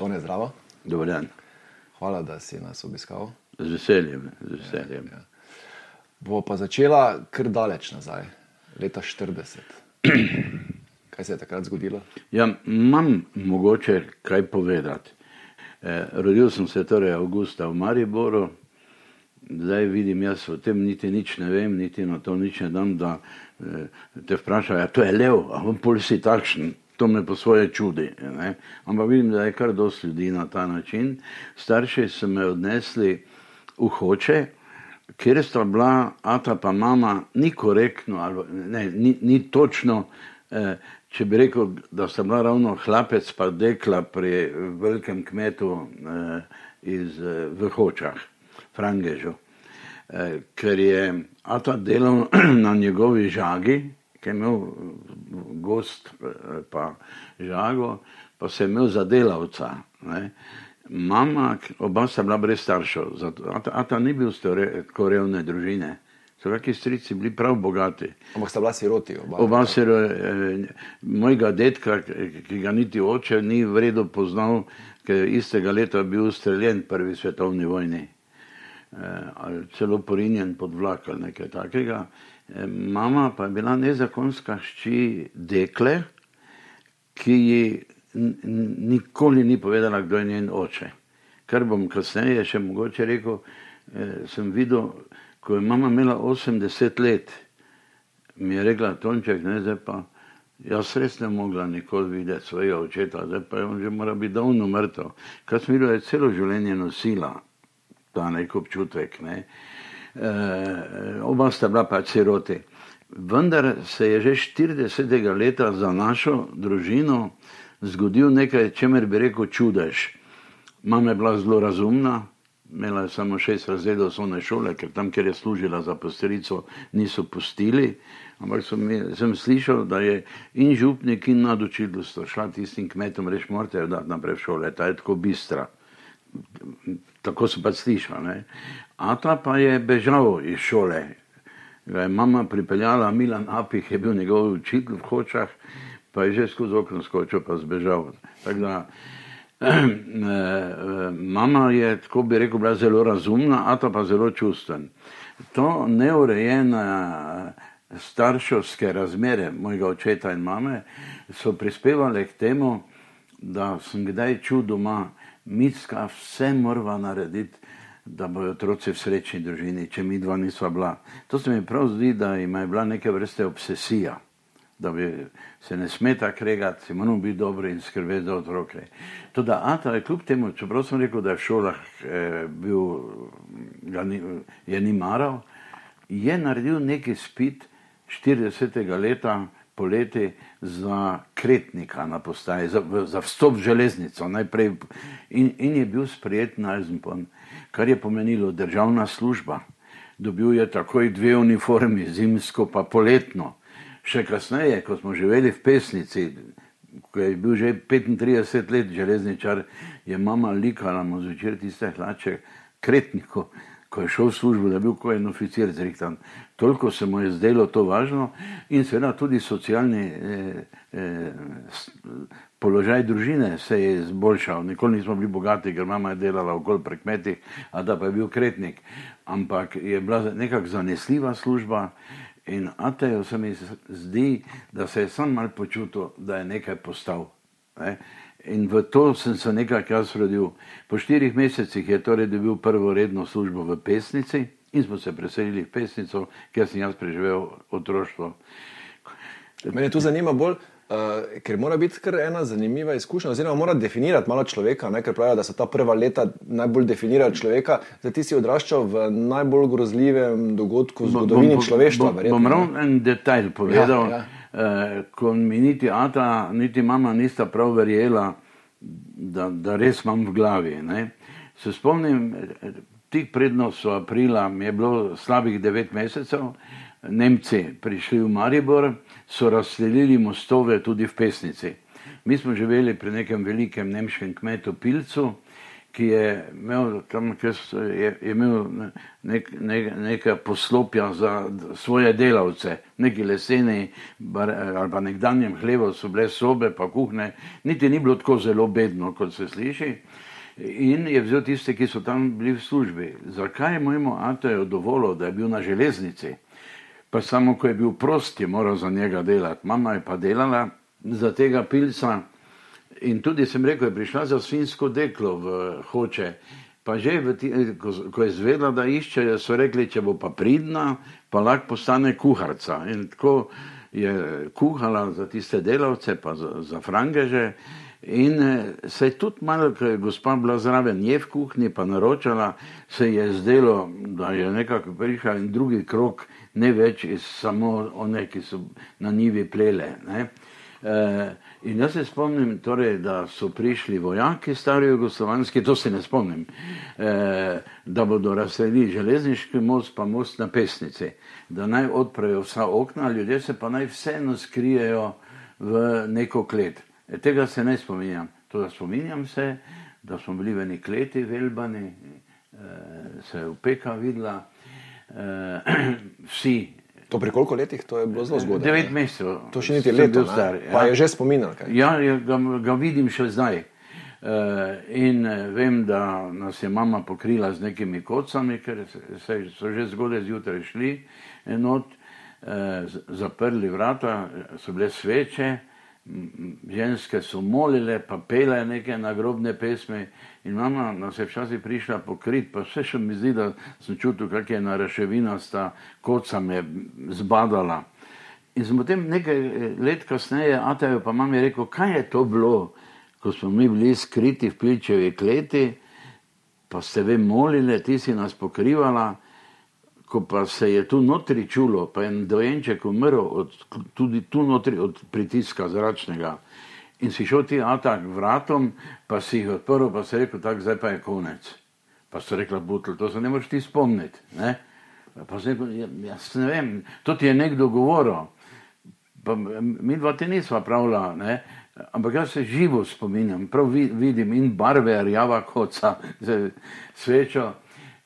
To ne zdravo. Dobar dan. Hvala, da si nas obiskal. Z veseljem. Z veseljem. Ja, ja. Bo pa začela kar daleč nazaj, leta 40. Kaj se je takrat zgodilo? Ja, imam mogoče kaj povedati. Eh, rodil sem se torej avgusta v Mariboru, zdaj vidim, jaz o tem niti nič ne vem, niti na to nič ne dam, da eh, te vprašajo, ja, to je lev, a vam pol si takšen, to me po svoje čudi. Ne? Ampak vidim, da je kar dosti ljudi na ta način. Starši so me odnesli v hoče, kjer sta bila ata pa mama, ni korektno, ali, ne, ni, ni točno, eh, če bi rekel, da sta bila ravno hlapec pa dekla pri velikem kmetu eh, iz, eh, v hočah, Frangežu. Eh, ker je ata delal na njegovi žagi, ki je imel gost, eh, pa žago, pa se je imel za delavca. Ne. Mama, oba sta bila brez staršev, zato, a, ta, a ta ni bil tako revne družine. So neki strici bili prav bogati. Ampak sta bila siroti. Oba, oba siro, eh, mojega detka, ki ga niti oče ni vredo poznal, ker je istega leta bil ustreljen v prvi svetovni vojni. Eh, celo porinjen pod vlak ali nekaj takega. Eh, mama pa je bila nezakonska hči dekle, ki ji nikoli ni povedala, kdo je njen oče. Kar bom kasneje še mogoče rekel, eh, sem videl, ko je mama imela 80 let, mi je rekla, Tonček, ne zdaj pa. Jaz res ne mogla nikoli videti svojega očeta, zdaj pa je on že mora biti davno mrtev. Kar sem videla, je celo življenje nosila ta nek občutek. Ne. E, oba sta bila pa siroti. Vendar se je že 40. leta za našo družino zgodil nekaj, čemer bi rekel čudež. Mama je bila zelo razumna, imela je samo šest razredov osnovne šole, ker tam, kjer je služila za posterico, niso pustili. Ampak sem, sem slišal, da je in župnik, in nadučiteljstvo šla tistim kmetom reči, morate jo dati naprej v šole, ta je tako bistra. Tako so pa slišali. Ata pa je bežal iz šole. Ga je mama pripeljala, Milan Apih je bil njegov učitelj v Hočah, pa je že skozi okno skočil, pa zbežal. Da, eh, mama je, tako bi rekel, bila zelo razumna, a ta pa zelo čustven. To neurejene starševske razmere mojega očeta in mame so prispevali k temu, da sem kdaj čutil doma, mitska vse morava narediti, da bodo otroci v srečni družini, če mi dva nisva bila. To se mi prav zdi, da ima bila neke vrste obsesija da bi se ne smeta kregati, si moramo biti dobri in skrbeti za otroke. To, da Ata je kljub temu, čeprav sem rekel, da je v šolah eh, bil, ga ni, je ni maral, je naredil neki spit 40. leta poleti za kretnika na postaji, za, za vstop v železnico najprej in, in je bil sprejet na Eisenpon, kar je pomenilo državna služba. Dobil je takoj dve uniformi, zimsko pa poletno še kasneje, ko smo živeli v pesnici, ko je bil že 35 let železničar, je mama likala mu zvečer tiste hlače kretniku, ko je šel v službo, da je bil kot en oficir zrihtan. Toliko se mu je zdelo to važno in seveda tudi socialni eh, eh, položaj družine se je izboljšal. Nikoli nismo bili bogati, ker mama je delala okoli pri kmetih, a da pa je bil kretnik. Ampak je bila nekako zanesljiva služba In Atejo se mi zdi, da se je sam mal počutil, da je nekaj postal. Ne? In v to sem se nekaj jaz rodil. Po štirih mesecih je torej dobil prvo redno službo v pesnici in smo se preselili v pesnico, kjer sem jaz preživel otroštvo. Mene tu zanima bolj, Uh, ker mora biti kar ena zanimiva izkušnja, oziroma mora definirati malo človeka, ne? ker pravijo, da so ta prva leta najbolj definirala človeka. Zdaj ti si odraščal v najbolj grozljivem dogodku v zgodovini bo, bo, človeštva. Bo, bom ravno en detajl povedal, ja, ja. Uh, ko mi niti Ata, niti mama nista prav verjela, da, da res imam v glavi. Ne? Se spomnim, tik predno so aprila, mi je bilo slabih devet mesecev. Nemci prišli v Maribor, so razselili mostove tudi v pesnici. Mi smo živeli pri nekem velikem nemškem kmetu Pilcu, ki je imel tam, kjer je, je imel nek, nek, nekaj poslopja za svoje delavce, neki leseni bar, ali pa nekdanjem hlevu so bile sobe, pa kuhne, niti ni bilo tako zelo bedno, kot se sliši. In je vzel tiste, ki so tam bili v službi. Zakaj je mojemu Atoju dovolil, da je bil na železnici? Pa samo, ko je bil prost, je moral za njega delati. Mama je pa delala za tega pilca. In tudi sem rekel, je prišla za svinsko deklo v hoče. Pa že, ti, ko, ko je zvedela, da iščejo, so rekli, če bo pa pridna, pa lahko postane kuharca. In tako je kuhala za tiste delavce, pa za, za frangeže. In eh, se je tudi malo, ko je gospa bila zraven, je v kuhinji pa naročala, se je zdelo, da je nekako prišla in drugi krok, ne več iz samo one, ki so na njivi plele. Ne. Eh, In jaz se spomnim, torej, da so prišli vojaki, stari jugoslovanski, to se ne spomnim, eh, da bodo razselili železniški most, pa most na pesnici, da naj odprejo vsa okna, ljudje se pa naj vseeno skrijejo v neko klet. E, tega se ne spominjam. To, da spominjam se, da smo bili v neki kleti, velbani, eh, se je upeka videla, eh, vsi. To pri koliko letih, to je bilo zelo zgodaj. Devet ne? mesecev. To še niti sem leto, bil ne? star, pa ja. je že spominjal. kaj? Ja, ja ga, ga vidim še zdaj. Uh, in eh, vem, da nas je mama pokrila z nekimi kocami, ker se, so že zgodaj zjutraj šli enot, uh, zaprli vrata, so bile sveče, ženske so molile, pa pele neke nagrobne pesmi. In mama nas je včasih prišla pokrit, pa vse še mi zdi, da sem čutil, kak je naraševinasta koca me zbadala. In sem potem nekaj eh, let kasneje, Atajo pa mami rekel, kaj je to bilo, ko smo mi bili skriti v pilčevi kleti, pa ste vi molili, ti si nas pokrivala, ko pa se je tu notri čulo, pa je en dojenček umrl od, tudi tu notri od pritiska zračnega. In si šel ti Ata k vratom, pa si jih odprl, pa si rekel, tako zdaj pa je konec. Pa so rekla, butl, to se ne moreš ti spomniti. Ne? Pa sem rekel, "Ja, jaz ne vem, to ti je nekdo govoril. Pa mi dva te nisva pravila, ne? ampak jaz se živo spominjam, prav vi- vidim in barve rjava koca, svečo.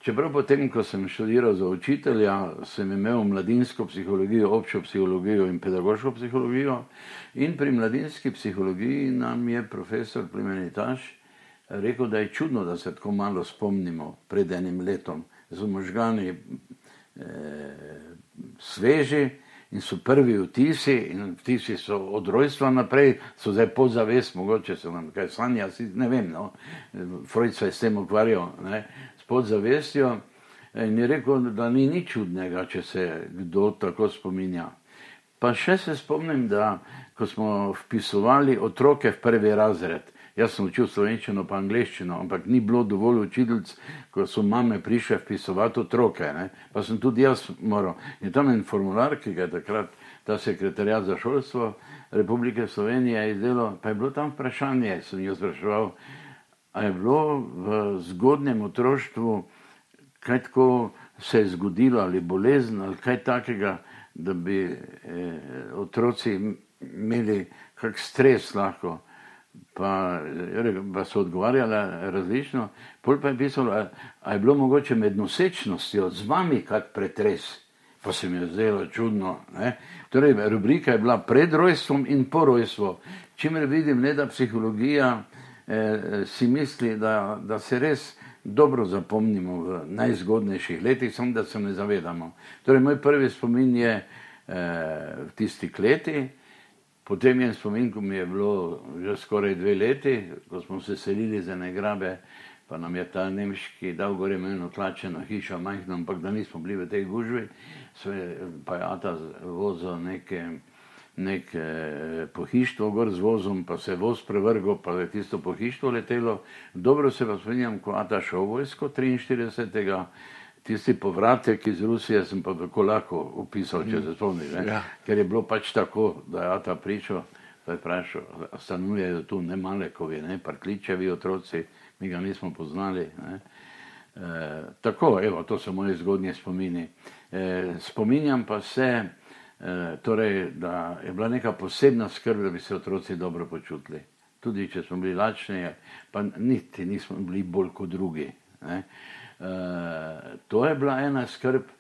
Čeprav potem, ko sem študiral za učitelja, sem imel mladinsko psihologijo, občo psihologijo in pedagoško psihologijo. In pri mladinski psihologiji nam je profesor Plemenitaš rekel, da je čudno, da se tako malo spomnimo pred enim letom. Z možgani eh, sveži in so prvi vtisi, in vtisi so od rojstva naprej, so zdaj podzavest, mogoče se nam kaj sanja, ne vem, no. Freud se je s tem ukvarjal, ne, podzavestjo. In je rekel, da ni nič čudnega, če se kdo tako spominja. Pa še se spomnim, da ko smo vpisovali otroke v prvi razred, jaz sem učil slovenščino pa angliščino, ampak ni bilo dovolj učiteljic, ko so mame prišle vpisovati otroke, ne? pa sem tudi jaz moral. In tam en formular, ki ga je takrat ta sekretarjat za šolstvo Republike Slovenije izdelal, pa je bilo tam vprašanje, sem jo spraševal, a je bilo v zgodnjem otroštvu kaj tako se je zgodilo, ali bolezen, ali kaj takega, da bi eh, otroci imeli kak stres lahko. Pa, rekel, pa so odgovarjali različno, pol pa je pisalo, a, a je bilo mogoče med nosečnostjo z vami kak pretres. Pa se mi je zdelo čudno. Ne? Torej, rubrika je bila pred rojstvom in po rojstvu. Čimer vidim, ne, da psihologija eh, si misli, da, da se res dobro zapomnimo v najzgodnejših letih, samo da se ne zavedamo. Torej, moj prvi spomin je eh, v tisti kleti, potem je spomin, ko mi je bilo že skoraj dve leti, ko smo se selili za ene grabe, pa nam je ta nemški dal gore eno tlačeno hišo, majhno, ampak da nismo bili v tej gužvi, sve, pa je Ata vozil neke nek eh, pohištvo gor z vozom, pa se je voz prevrgal, pa je tisto pohištvo letelo. Dobro se pa spominjam, ko Ata šel v vojsko 43. Tisti povratek iz Rusije sem pa v Kolako upisal, če se spomniš. ne. Ja. Ker je bilo pač tako, da je Ata pričal, da je vprašal, stanujejo tu ne Malekovi, ne Parkličevi otroci, mi ga nismo poznali. Ne. E, tako, evo, to so moje zgodnje spomini. E, spominjam pa se, torej, da je bila neka posebna skrb, da bi se otroci dobro počutili. tudi če smo bili lačni, pa niti nismo bili bolj kot drugi. E, to je bila ena skrb.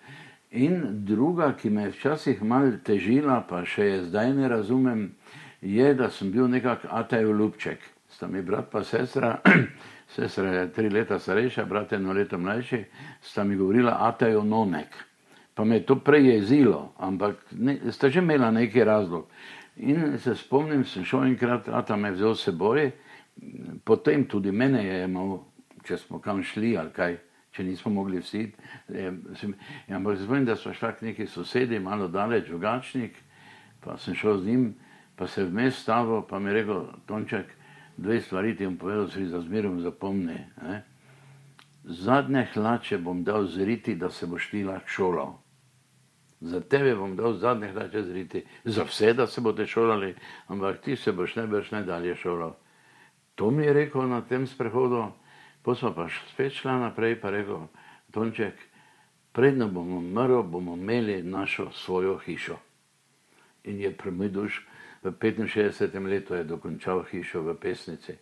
In druga, ki me je včasih malo težila, pa še zdaj ne razumem, je, da sem bil nekako ataj ljubček. Sta mi brat pa sestra, sestra je tri leta starejša, brat je eno leto mlajši, sta mi govorila ataj nonek. Pa me je to prej jezilo, ampak ne, sta že imela neki razlog. In se spomnim, sem šel enkrat, ata me je vzel seboj, potem tudi mene je imel, če smo kam šli ali kaj če nismo mogli vsi. Ja, ampak zvem, da so šla k neki sosedi, malo daleč, drugačnik, pa sem šel z njim, pa se vmes stavil, pa mi je rekel, Tonček, dve stvari ti bom povedal, si za zmerom zapomni. Ne? Zadnje hlače bom dal zriti, da se boš ti lahko šolal. Za tebe bom dal zadnje hlače zriti, za vse, da se boste šolali, ampak ti se boš najbrž najdalje šolal. To mi je rekel na tem sprehodu. Potem pa spet šla naprej in rekel, Tonček, predno bomo umrli, bomo imeli našo svojo hišo. In je prvi duš v 65. letu dokončal hišo v pesnici,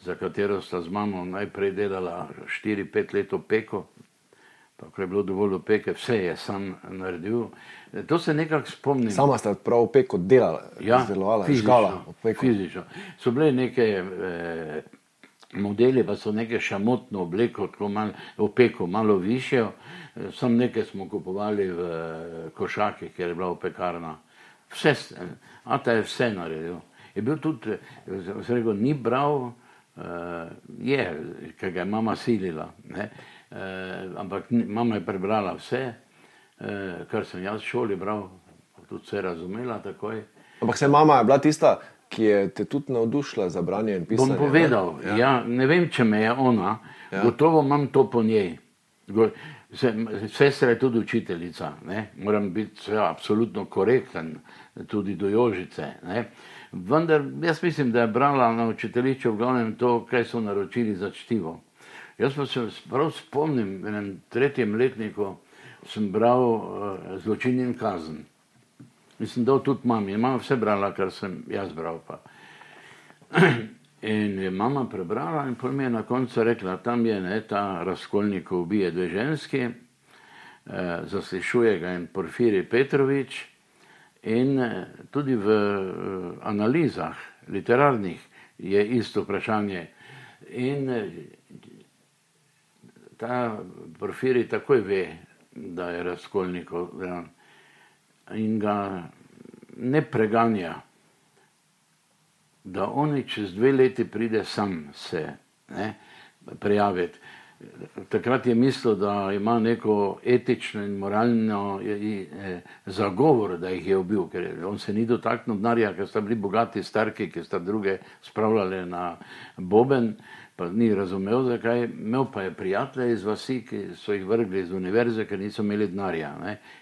za katero sta z mamo najprej delala 4-5 let peko. Pa, ko je bilo dovolj opeke, vse je sam naredil. To se nekako spomnim. Sama ste prav opeko delali, ja, izdelovali, fizično, fizično. So bile neke eh, modeli pa so neke šamotno obleko, tako malo opeko, malo više. Sam nekaj smo kupovali v košaki, ker je bila opekarna. Vse, a ta je vse naredil. Je bil tudi, se rekel, ni bral, uh, je, ker ga je mama silila. Uh, ampak mama je prebrala vse, uh, kar sem jaz v šoli bral, tudi vse razumela takoj. Ampak se mama je bila tista, ki je te tudi navdušila za branje in pisanje. Bom povedal, ja. Ja, ne vem, če me je ona, ja. gotovo imam to po njej. Sestra je tudi učiteljica, ne? moram biti vse, absolutno korekten, tudi do Jožice. Ne? Vendar jaz mislim, da je brala na učiteljišču v glavnem to, kaj so naročili za čtivo. Jaz pa se prav spomnim, v enem tretjem letniku sem bral uh, zločin in kazen. Mislim, da tudi mami, je mama vse brala, kar sem jaz bral. Pa. In je mama prebrala in potem je na koncu rekla, tam je ne, ta razkolnik, ko ubije dve ženski, eh, zaslišuje ga in Porfiri Petrovič in eh, tudi v eh, analizah literarnih je isto vprašanje. In eh, ta Porfiri takoj ve, da je razkolnikov. Da, in ga ne preganja, da oni čez dve leti pride sam se ne, prijaviti. Takrat je mislil, da ima neko etično in moralno zagovor, da jih je ubil, ker on se ni dotaknil denarja, ker sta bili bogati starki, ki sta druge spravljali na boben pa ni razumel, zakaj. Imel pa je prijatelje iz vasi, ki so jih vrgli iz univerze, ker niso imeli denarja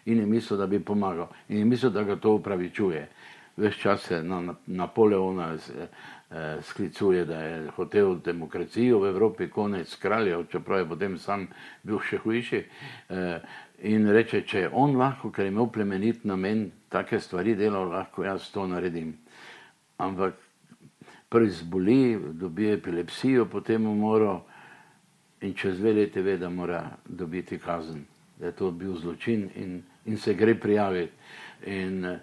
in je mislil, da bi pomagal in je mislil, da ga to upravičuje. Ves čas se na, na, Napoleona eh, sklicuje, da je hotel demokracijo v Evropi, konec kraljev, čeprav je potem sam bil še hujši. Eh, in reče, če je on lahko, ker je imel plemenit namen, take stvari delal, lahko jaz to naredim. Ampak prvi zboli, dobi epilepsijo, potem umoro in čez dve leti ve, da mora dobiti kazen, da je to bil zločin in, in se gre prijaviti. In eh,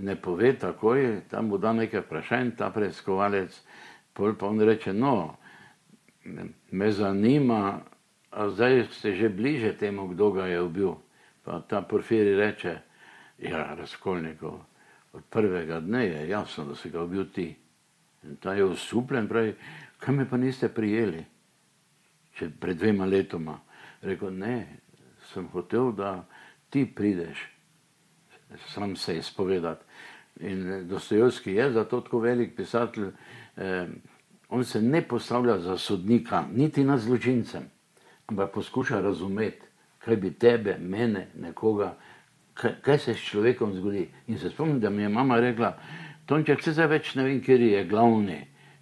ne pove takoj, tam bo da nekaj vprašanj, ta preiskovalec, pol pa on reče, no, me zanima, a zdaj ste že bliže temu, kdo ga je ubil. Pa ta porfiri reče, ja, razkolnikov, od prvega dne je jasno, da si ga ubil ti. In ta je usupljen, pravi, kaj me pa niste prijeli, če pred dvema letoma. Rekl, ne, sem hotel, da ti prideš, sam se izpovedati. In Dostojevski je zato tako velik pisatelj, eh, on se ne postavlja za sodnika, niti nad zločincem, ampak poskuša razumeti, kaj bi tebe, mene, nekoga, kaj, kaj se s človekom zgodi. In se spomnim, da mi je mama rekla, Tonček se zdaj več ne vem, ker je glavni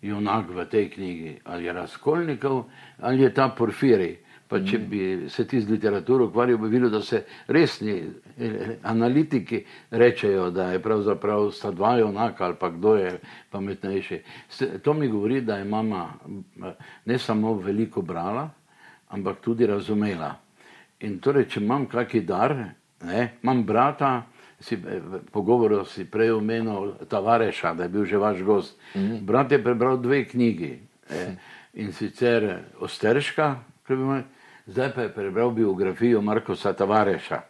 junak v tej knjigi, ali je razkolnikov, ali je ta porfiri. Pa če bi se ti z literaturo ukvarjal, bi videl, da se resni eh, analitiki rečejo, da je pravzaprav sta dva enaka ali pa kdo je pametnejši. To mi govori, da je mama eh, ne samo veliko brala, ampak tudi razumela. In torej, če imam kakšen dar, ne, imam brata, si, eh, v pogovoru si prej omenil Tavareša, da je bil že vaš gost. Mm -hmm. Brat je prebral dve knjigi eh, in sicer Osterška, bi moj, zdaj pa je prebral biografijo Markosa Tavareša.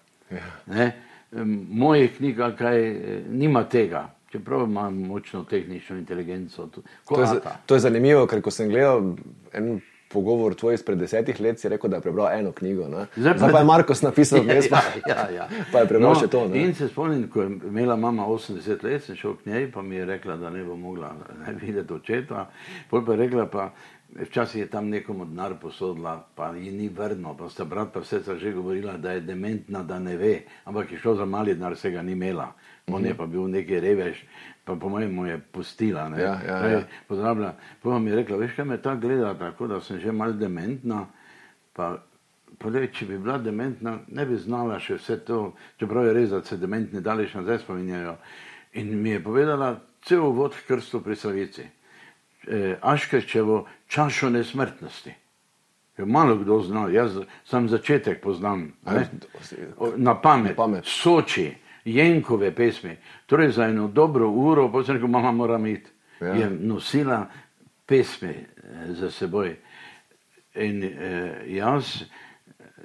Ne, em, moje knjiga kaj eh, nima tega, čeprav ima močno tehnično inteligenco. To je, to je zanimivo, ker ko sem gledal en pogovor tvoj izpred desetih let, si rekel, da je prebral eno knjigo. ne. Zdaj Zdaj pa je Markos napisal vmes, pa, ja, ja, ja. pa je prebral še to. ne. In se spomnim, ko je imela mama 80 let, sem šel k njej, pa mi je rekla, da ne bo mogla ne, videti očeta. Pol pa je rekla, pa včasih je tam nekomu denar posodila, pa ji ni vrno, pa sta brat pa vse že govorila, da je dementna, da ne ve, ampak je šlo za mali denar, se ga ni imela. On je pa bil neki revež, pa po mojem mu je pustila. Ne. Ja, ja, ja. Pozdravlja. Potem mi je rekla, veš kaj me ta gleda, tako da sem že mal dementna. Pa, le, če bi bila dementna, ne bi znala še vse to, čeprav je res, da se dementni daleč nazaj spominjajo. In mi je povedala cel uvod k krstu pri Savici. E, Aškerčevo čašo nesmrtnosti. Jo malo kdo zna, jaz sam začetek poznam. Ne? Na pamet, Na pamet. Soči, Jenkove pesmi. Torej za eno dobro uro, pa sem rekel, mama mora iti. Ja. Je nosila pesmi eh, za seboj. In eh, jaz,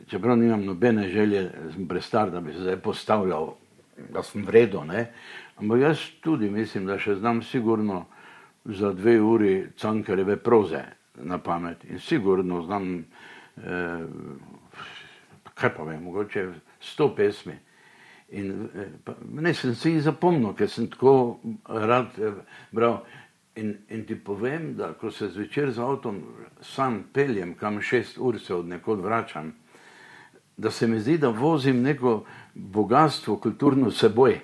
čeprav nimam nobene želje, sem prestar, da bi se zdaj postavljal, da sem vredo, ne? ampak jaz tudi mislim, da še znam sigurno za dve uri cankareve proze na pamet in sigurno znam, eh, kaj pa vem, mogoče sto pesmi. In eh, ne sem si jih zapomnil, ker sem tako rad eh, bral. In, in ti povem, da ko se zvečer z avtom sam peljem, kam šest ur se od nekod vračam, da se mi zdi, da vozim neko bogatstvo kulturno s seboj.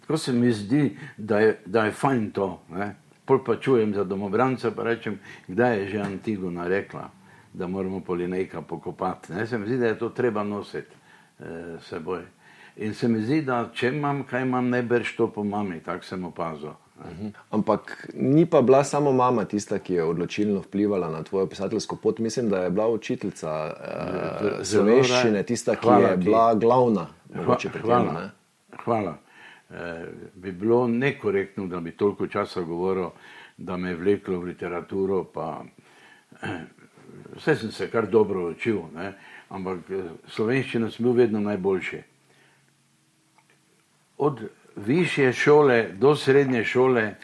Tako se mi zdi, da je, da je fajn to. Ne? Pol pa čujem za domobranca, pa rečem, kdaj je že Antigona rekla, da moramo polinejka pokopati. Ne? Se mi zdi, da je to treba nositi eh, seboj. In se mi zdi, da če imam, kaj imam, ne berš to po mami, tako sem opazil. ne. Ampak ni pa bila samo mama tista, ki je odločilno vplivala na tvojo pisateljsko pot. Mislim, da je bila učiteljica zelo slovenščine, rad- tista, ki Hvala je ti. bila glavna. Mogoče tem, hvala. ne. hvala. E, bi bilo nekorektno, da bi toliko časa govoril, da me je vleklo v literaturo. Pa, eh, vse sem se kar dobro učil, ne? ampak eh, slovenščina sem bil vedno najboljši. Od višje šole do srednje šole,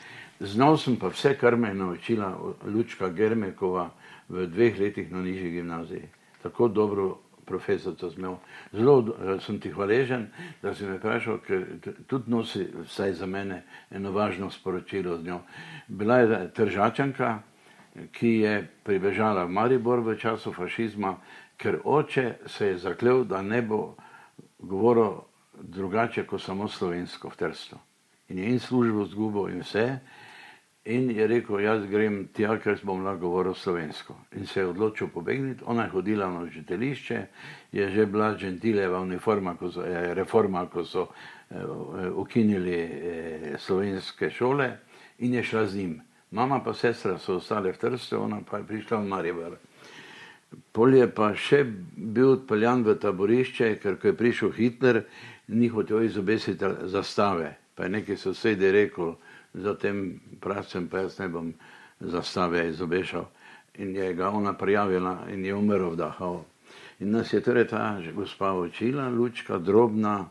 znal sem pa vse, kar me je naučila Lučka Germekova v dveh letih na nižji gimnaziji. Tako dobro profesorico sem imel. Zelo eh, sem ti hvaležen, da si me vprašal, ker tudi nosi vsaj za mene eno važno sporočilo z njo. Bila je tržačanka, ki je pribežala v Maribor v času fašizma, ker oče se je zaklel, da ne bo govoril drugače kot samo slovensko v Trstu. In je in službo zgubil in vse. In je rekel, jaz grem tja, ker bom lahko govoril slovensko. In se je odločil pobegniti. Ona je hodila na učiteljišče, je že bila gentileva uniforma, ko so, eh, reforma, ko so eh, eh, ukinili eh, slovenske šole in je šla z njim. Mama pa sestra so ostale v Trstu, ona pa je prišla v Maribor. Pol je pa še bil odpeljan v taborišče, ker ko je prišel Hitler, ni hotel izobesiti zastave. Pa je neki sosedi rekel, za tem pravcem pa jaz ne bom zastave izobešal. In je ga ona prijavila in je umrl v Dahau. In nas je torej ta gospa učila, lučka, drobna,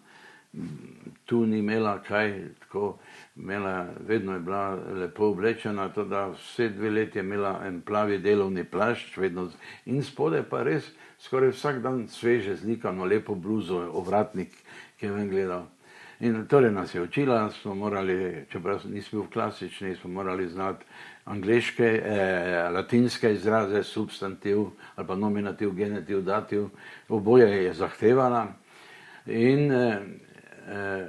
tu ni imela kaj, tako imela, vedno je bila lepo oblečena, to da vse dve leti je imela en plavi delovni plašč, vedno, in spode pa res skoraj vsak dan sveže zlikano, lepo bluzo, ovratnik, ki je ven gledal. In torej nas je učila, smo morali, čeprav nismo bili klasični, smo morali znati angliške, eh, latinske izraze, substantiv ali pa nominativ, genitiv, dativ, oboje je zahtevala. In eh, eh,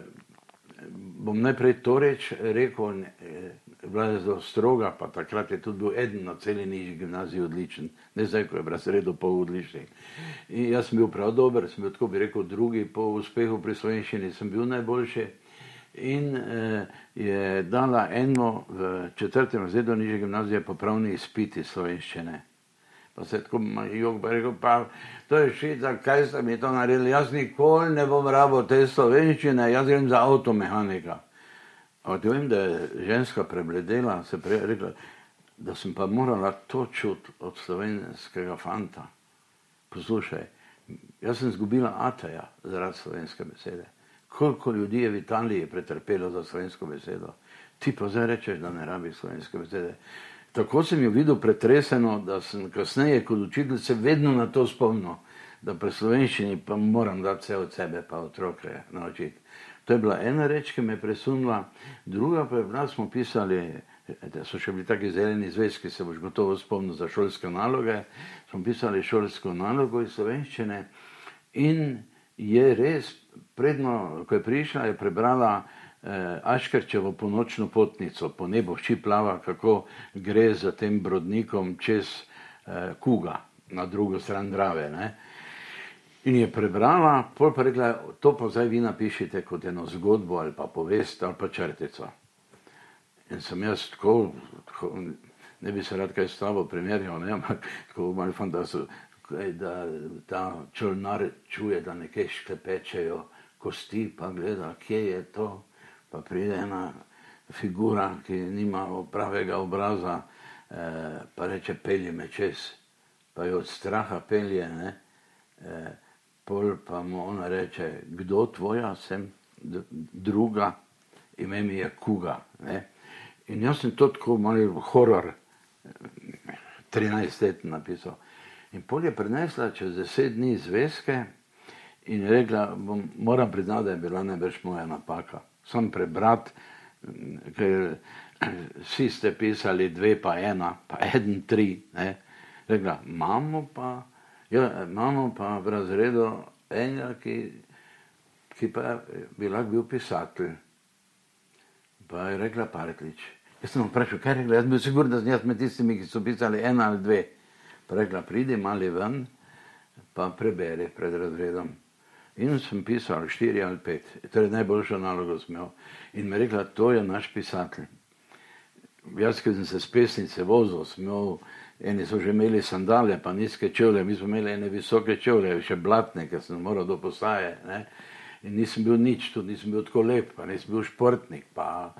bom najprej to reč rekel, eh, bila je zelo stroga, pa takrat je tudi bil eden na celi nižji gimnaziji odličen, ne zdaj, ko je bila sredo pol odlični. In jaz sem bil prav dober, sem bil tako bi rekel drugi po uspehu pri slovenščini, sem bil najboljši. In eh, je dala eno v četrtem razredu nižje gimnazije popravni izpiti slovenščine. Pa se tako jog, pa rekel, pa to je šica, kaj ste mi to naredili, jaz nikoli ne bom rabo te slovenščine, jaz grem za avtomehanika. Ampak vem, da je ženska prebledela, se prej rekla, da sem pa morala to čuti od slovenskega fanta. Poslušaj, jaz sem izgubila Ataja zaradi slovenske besede. Koliko ljudi je v Italiji pretrpelo za slovensko besedo, ti pa zdaj rečeš, da ne rabi slovenske besede. Tako sem jo videl pretreseno, da sem kasneje kot učitelj se vedno na to spomnil, da pri slovenščini pa moram dati vse od sebe, pa otroke naučiti. To je bila ena reč, ki me je presunila, druga pa je bila, smo pisali, da so še bili taki zeleni zvezki, se boš gotovo spomnil za šolske naloge, smo pisali šolsko nalogo iz slovenščine in je res, predno, ko je prišla, je prebrala eh, Aškerčevo ponočno potnico, po nebu vči plava, kako gre za tem brodnikom čez eh, Kuga na drugo stran Drave. Ne? In je prebrala, pol pa rekla, to pa zdaj vi napišite kot eno zgodbo ali pa povest ali pa črtico. In sem jaz tako, tako ne bi se rad kaj s tabo primerjal, ne, ampak tako malo fantastično, da ta čolnar čuje, da nekaj šklepečejo kosti, pa gleda, kje je to, pa pride ena figura, ki nima pravega obraza, eh, pa reče, pelje me čez, pa jo od straha pelje, ne, eh, pol pa mu ona reče, kdo tvoja, sem druga, ime mi je Kuga. Ne? In jaz sem to tako malo horor, 13 let napisal. In pol je prinesla čez deset dni zvezke in je rekla, moram priznati, da je bila najbrž moja napaka. Sam prebrat, ker vsi ste pisali dve pa ena, pa eden tri. Ne? Rekla, imamo pa Ja, imamo pa v razredu enega, ki, ki pa bi lahko bil pisatelj. Pa je rekla Parklič. Jaz sem vprašal, kaj je rekla, jaz bil sigur, da sem jaz med tistimi, ki so pisali ena ali dve. Pa rekla, pridi mali ven, pa preberi pred razredom. In sem pisal štiri ali pet, torej najboljšo nalogo sem imel. In mi je rekla, to je naš pisatelj. Jaz, ki sem se s pesnice vozil, sem imel eni so že imeli sandale, pa nizke čevlje, mi smo imeli ene visoke čevlje, še blatne, ker sem moral do postaje. Ne? In nisem bil nič, tudi nisem bil tako lep, pa nisem bil športnik. Pa,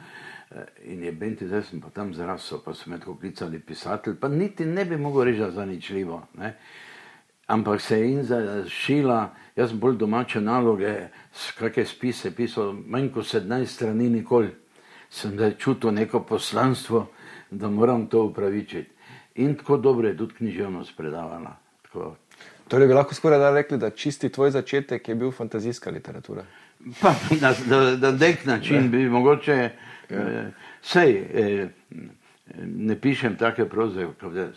eh, in je Benti, zdaj sem pa tam zrasel, pa so me tako klicali pisatelj, pa niti ne bi mogel reči za ničljivo. Ne? Ampak se je in zašila, jaz sem bolj domače naloge, kakšne spise pisal, manj kot 17 strani nikoli. Sem da čutil neko poslanstvo, da moram to upravičiti. In tako dobro je tudi književnost predavala. Tako. Torej bi lahko skoraj da rekli, da čisti tvoj začetek je bil fantazijska literatura. Pa, na, na, na nek način bi mogoče, ja. eh, sej, eh, ne pišem take proze,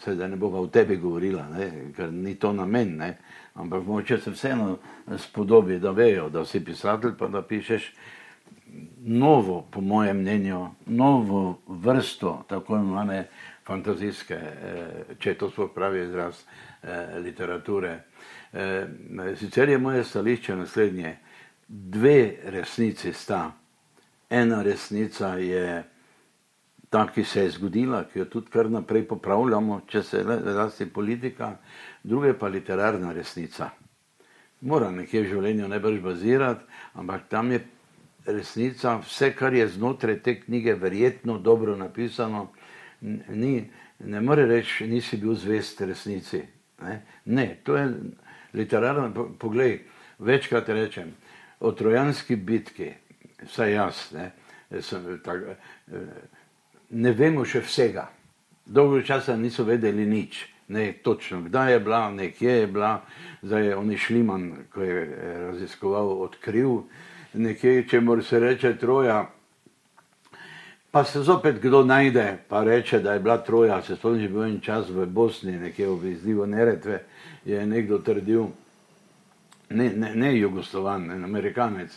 da, da ne bova o tebi govorila, ne, ker ni to namen, ne, ampak mogoče se vseeno spodobi, da vejo, da si pisatelj, pa da pišeš novo, po mojem mnenju, novo vrsto tako imenovane fantazijske, eh, če to sploh pravi izraz eh, literature. Eh, sicer je moje stališče naslednje. Dve resnici sta. Ena resnica je ta, ki se je zgodila, ki jo tudi kar naprej popravljamo, če se rasti politika, druga pa literarna resnica. Mora nekje v življenju najbrž bazirati, ampak tam je resnica, vse, kar je znotraj te knjige, verjetno dobro napisano, ni, ne more reči, nisi bil zvest resnici. Ne, ne to je literarno, poglej, večkrat rečem, o trojanski bitki, vsaj jaz, ne, sem, tak, ne vemo še vsega. Dolgo časa niso vedeli nič, ne točno, kdaj je bila, nekje je bila, zdaj je on Šliman, ko je raziskoval, odkril, nekje, če mora se reče Troja, Pa se zopet kdo najde, pa reče, da je bila Troja, se spomnim, že bil en čas v Bosni, nekje v izdivu Neretve, je nekdo trdil, ne, ne, ne Jugoslovan, ne Amerikanec.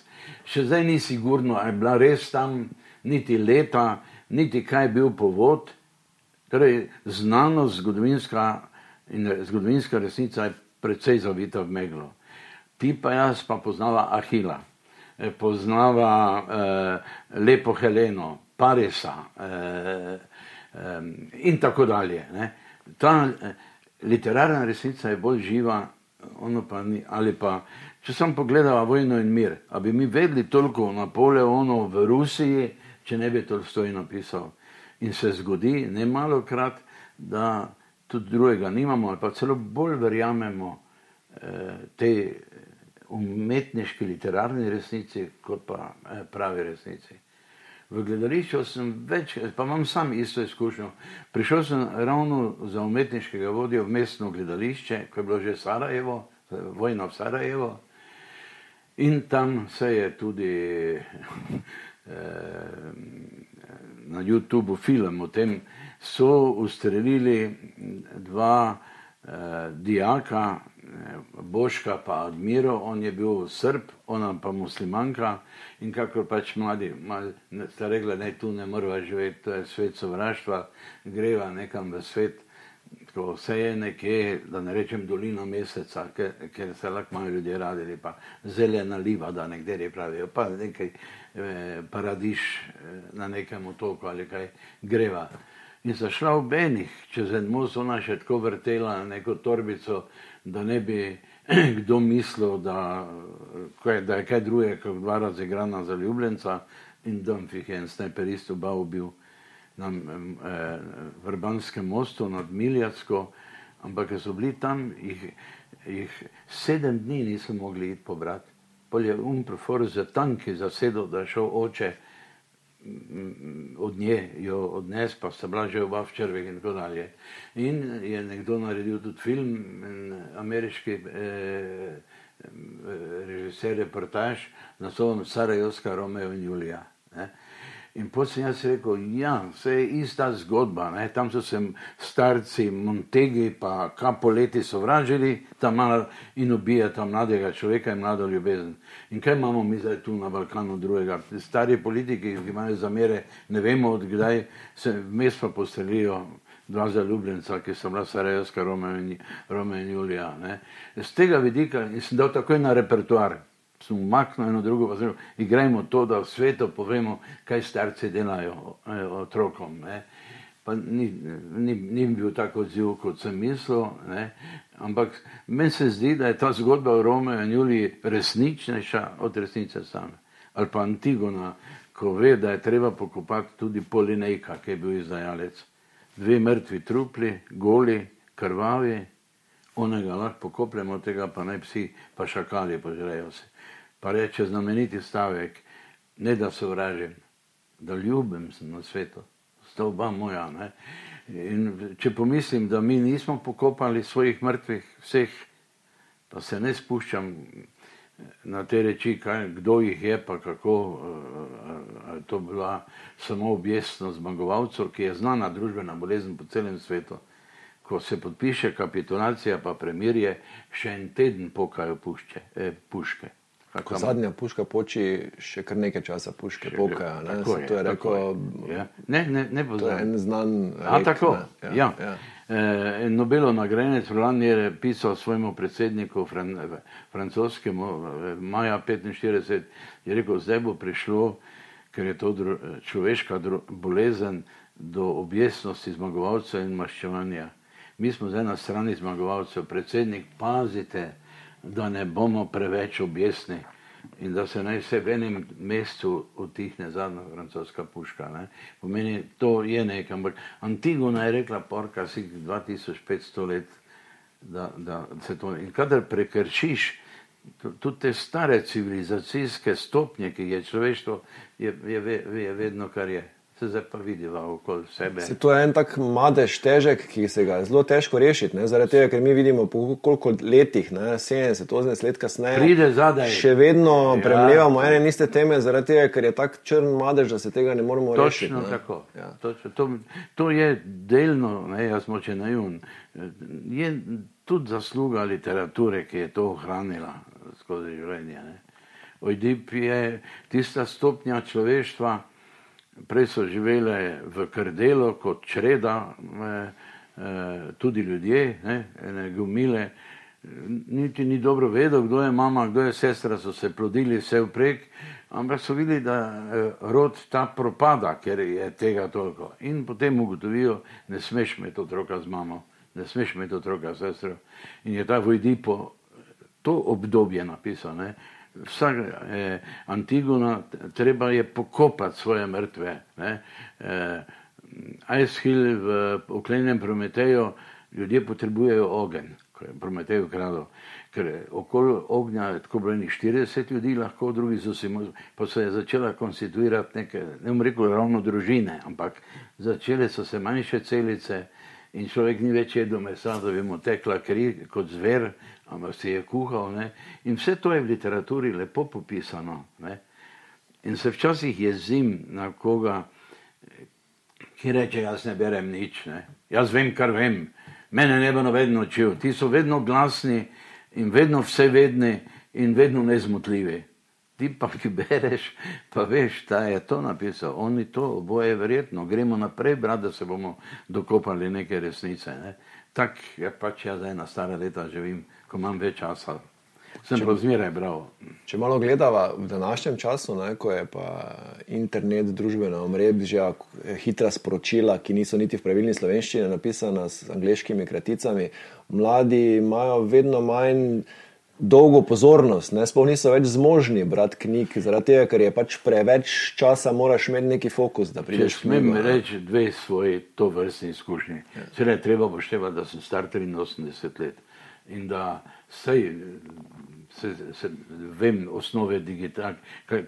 Še zdaj ni sigurno, ali je bila res tam niti leta, niti kaj je bil povod. Torej, znanost, zgodovinska in zgodovinska resnica je precej zavita v meglo. Ti pa jaz pa poznava Ahila, eh, poznava eh, Lepo Heleno, Parisa eh, eh, in tako dalje. Ne. Ta eh, literarna resnica je bolj živa, pa ni, ali pa če sem pogledala vojno in mir, a bi mi vedeli toliko o Napoleonu v Rusiji, če ne bi Tolstoj napisal. In se zgodi, ne malo krat, da tudi drugega nimamo, ali pa celo bolj verjamemo eh, tej umetniški literarni resnici, kot pa eh, pravi resnici. V gledališču sem več, pa imam sam isto izkušnjo. Prišel sem ravno za umetniškega vodjo v mestno gledališče, ko je bilo že Sarajevo, vojna v Sarajevo. In tam se je tudi eh, na YouTubu film o tem, so ustrelili dva eh, dijaka, Boška pa Admiro, on je bil Srb, ona pa muslimanka in kako pač mladi, sta rekla, ne tu ne morava živeti, to je svet sovraštva, greva nekam v svet, ko vse je nekje, da ne rečem dolina meseca, ker, ker se lahko imajo ljudje radi, pa zelena liva, da nekderi pravijo, pa nekaj eh, paradiš eh, na nekem otoku ali kaj greva. In zašla v Benih, čez en most, ona še tako vrtela neko torbico, da ne bi kdo mislil, da, da je kaj drugega, kot dva razigrana za ljubljenca in da jih je en snajperist oba ubil na eh, Vrbanskem mostu nad Miljacko, ampak so bili tam, jih, jih sedem dni niso mogli iti pobrati. Pol je umprofor za tanki zasedel, da je šel oče od nje jo odnes, pa sta bila že oba v črvih in tako dalje. In je nekdo naredil tudi film, ameriški eh, eh, režiser, reportaž, naslovom Sarajevska, Romeo in Julija. Ne. In potem sem jaz rekel, ja, vse je ista zgodba. Ne? Tam so se starci Montegi pa Kapoleti sovražili in ubijali tam mladega človeka in mlado ljubezen. In kaj imamo mi zdaj tu na Balkanu drugega? Stari politiki, ki imajo zamere, ne vemo odkdaj, se vmes pa postrelijo dva zaljubljenca, ki so bila Sarajevska, Rome in Julija. Ne? Z tega vidika sem dal takoj na repertoar smo umaknili eno drugo, pa zelo igrajmo to, da v svetu povemo, kaj starci delajo eh, otrokom. Ne. Pa ni, ni, ni bil tako odziv, kot sem mislil, ne. ampak meni se zdi, da je ta zgodba o Romeo in Juliji resničnejša od resnice same. Ali pa Antigona, ko ve, da je treba pokopati tudi Polinejka, ki je bil izdajalec. Dve mrtvi trupli, goli, krvavi, onega lahko pokopljemo, tega pa naj psi, pa šakali požrejo se pa reče znameniti stavek, ne da se vražim, da ljubim na svetu, sta oba moja. Ne? In če pomislim, da mi nismo pokopali svojih mrtvih, vseh, pa se ne spuščam na te reči, kaj, kdo jih je, pa kako je to bila samo objestnost zmagovalcev, ki je znana družbena bolezen po celem svetu. Ko se podpiše kapitulacija, pa premirje, še en teden pokajo pušče, eh, puške. Ko zadnja puška poči, še kar nekaj časa puške pokajo. Ne? Je, to je rekel, je. Ja. Ne, ne, ne to en znan. A rek, tako? Ja. ja. ja. E, Nobelov nagrajenec Roland je pisal svojemu predsedniku, fran, francoskemu, maja 1945, je rekel, zdaj bo prišlo, ker je to dro, človeška dro, bolezen, do objestnosti zmagovalcev in maščevanja. Mi smo zdaj na strani zmagovalcev. Predsednik, pazite, da ne bomo preveč objesni in da se naj se v enem mestu utihne zadnja francoska puška. Ne. Pomeni, to je nekaj, ampak Antigona je rekla, porka si 2500 let, da, da se to. In kadar prekršiš tudi te stare civilizacijske stopnje, ki je človeštvo, je, je, je vedno, kar je se zdaj pa vidiva okoli sebe. Se to je en tak madež težek, ki se ga je zelo težko rešiti, ne? zaradi tega, ker mi vidimo po koliko letih, ne? 70, 80 let kasneje, pride zadaj. Še vedno ja, premljevamo ene in iste teme, zaradi tega, ker je tak črn madež, da se tega ne moremo Točno rešiti. Točno tako. Ja. Točno, to, to je delno, ne, jaz moče najun, je tudi zasluga literature, ki je to ohranila skozi življenje. Ojdip je tista stopnja človeštva, prej so živele v krdelu kot čreda, eh, eh, tudi ljudje, ne, ne gumile. Niti ni dobro vedel, kdo je mama, kdo je sestra, so se plodili vse vprek, ampak so videli, da eh, rod ta propada, ker je tega toliko. In potem ugotovijo, ne smeš imeti otroka z mamo, ne smeš imeti otroka s sestro. In je ta Vojdipo to obdobje napisal. Ne vsak eh, Antigona, treba je pokopati svoje mrtve. Eh, Aishil v oklenjenem Prometeju, ljudje potrebujejo ogenj, ko je Prometej ukradel. Ker okoli ognja je tako bilo 40 ljudi, lahko drugi so se, pa se je začela konstituirati neke, ne bom rekel ravno družine, ampak začele so se manjše celice in človek ni več jedel mesa, da bi mu tekla kri kot zver, ampak se je kuhal. Ne? In vse to je v literaturi lepo popisano. Ne? In se včasih jezim na koga, ki reče: Jaz ne berem nič, ne? jaz vem, kar vem, mene ne bo noben učil. Ti so vedno glasni in vedno vsevedni in vedno nezmotljivi. Ti pa, ki bereš, pa veš, da je to napisal, oni to, boje verjetno, gremo naprej, brat, da se bomo dokopali neke resnice. Ne? Tako je pač jaz zdaj na stare leta živim ko imam več časa. Sem pa zmeraj bral. Če malo gledava v današnjem času, ne, ko je pa internet, družbeno omrežje, hitra sporočila, ki niso niti v pravilni slovenščini, napisana s angliškimi kraticami, mladi imajo vedno manj dolgo pozornost, ne sploh niso več zmožni brati knjig, zaradi tega, ker je pač preveč časa, moraš imeti neki fokus. Če smem reči dve svoje to vrstne izkušnje, ja. seveda je treba poštevati, da sem star 83 let in da sej, se, se, vem osnove digitalne,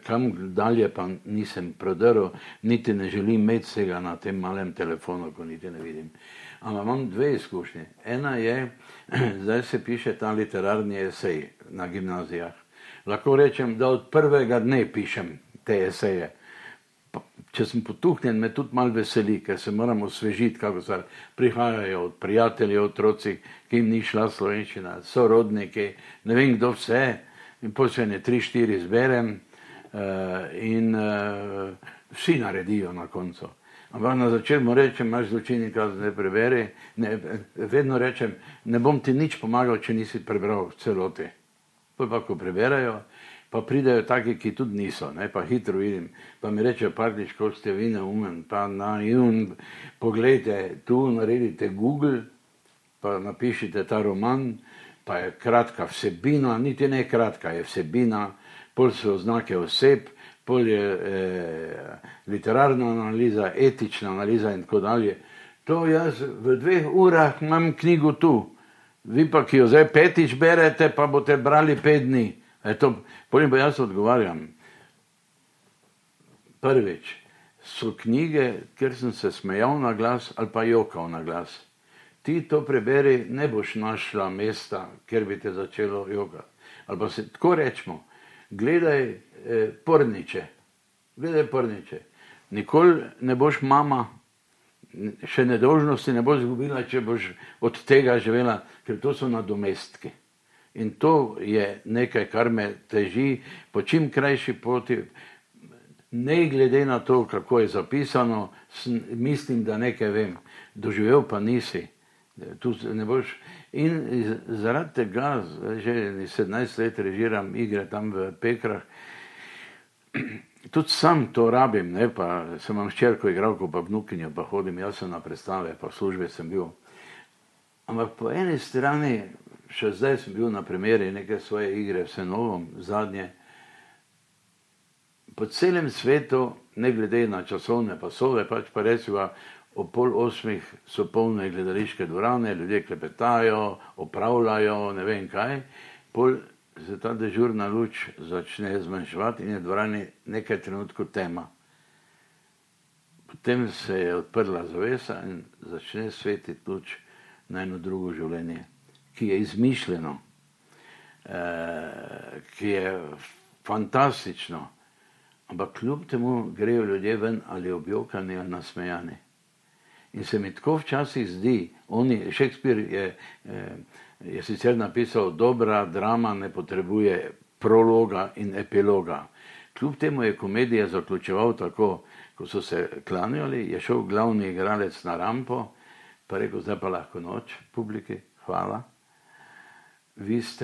kam dalje pa nisem prodrl, niti ne želim imeti vsega na tem malem telefonu, ko niti ne vidim. Ampak imam dve izkušnje. Ena je, zdaj se piše ta literarni esej na gimnazijah. Lahko rečem, da od prvega dne pišem te eseje če sem potuhnjen, me tudi malo veseli, ker se moramo osvežiti, kako se prihajajo od prijateljev, otroci, ki jim ni šla slovenščina, sorodniki, ne vem kdo vse, in posebej tri, štiri zberem uh, in uh, vsi naredijo na koncu. Ampak na začetku rečem, imaš zločini, kaj zdaj preberi, ne, vedno rečem, ne bom ti nič pomagal, če nisi prebral celoti. Pa ko preberajo, pa pridejo taki, ki tudi niso, ne? pa hitro vidim, pa mi rečejo, parnič, ko ste vi neumen, pa na jun, pogledajte, tu naredite Google, pa napišite ta roman, pa je kratka vsebina, niti ne kratka je vsebina, pol so oznake oseb, pol je eh, literarna analiza, etična analiza in tako dalje. To jaz v dveh urah imam knjigo tu, vi pa, ki jo zdaj petič berete, pa boste brali pet dni. Potem pa jaz odgovarjam. Prvič, so knjige, kjer sem se smejal na glas ali pa jokal na glas. Ti to preberi, ne boš našla mesta, kjer bi te začelo jokati. Ali pa se tako rečemo, gledaj eh, porniče, gledaj porniče. Nikoli ne boš mama, še nedožnosti ne boš izgubila, če boš od tega živela, ker to so nadomestki. In to je nekaj, kar me teži po čim krajši poti, ne glede na to, kako je zapisano, mislim, da nekaj vem, doživel pa nisi. Boš... In zaradi tega, že 17 let režiram igre tam v Pekrah, tudi sam to rabim, ne pa sem vam ščerko igral, ko pa vnukinjo, pa hodim, jaz sem na predstave, pa v službi sem bil. Ampak po eni strani še zdaj sem bil na primeri neke svoje igre, vse novo, zadnje. Po celem svetu, ne glede na časovne pasove, pač pa rečemo, o pol osmih so polne gledališke dvorane, ljudje klepetajo, opravljajo, ne vem kaj. Pol se ta dežurna luč začne zmanjševati in je dvorani nekaj trenutkov tema. Potem se je odprla zavesa in začne svetiti luč na eno drugo življenje ki je izmišljeno, eh, ki je fantastično, ampak kljub temu grejo ljudje ven ali objokani ali nasmejani. In se mi tako včasih zdi, oni, Shakespeare je, eh, je sicer napisal, dobra drama ne potrebuje prologa in epiloga. Kljub temu je komedija zaključeval tako, ko so se klanjali, je šel glavni igralec na rampo, pa rekel, zdaj pa lahko noč, publiki, hvala.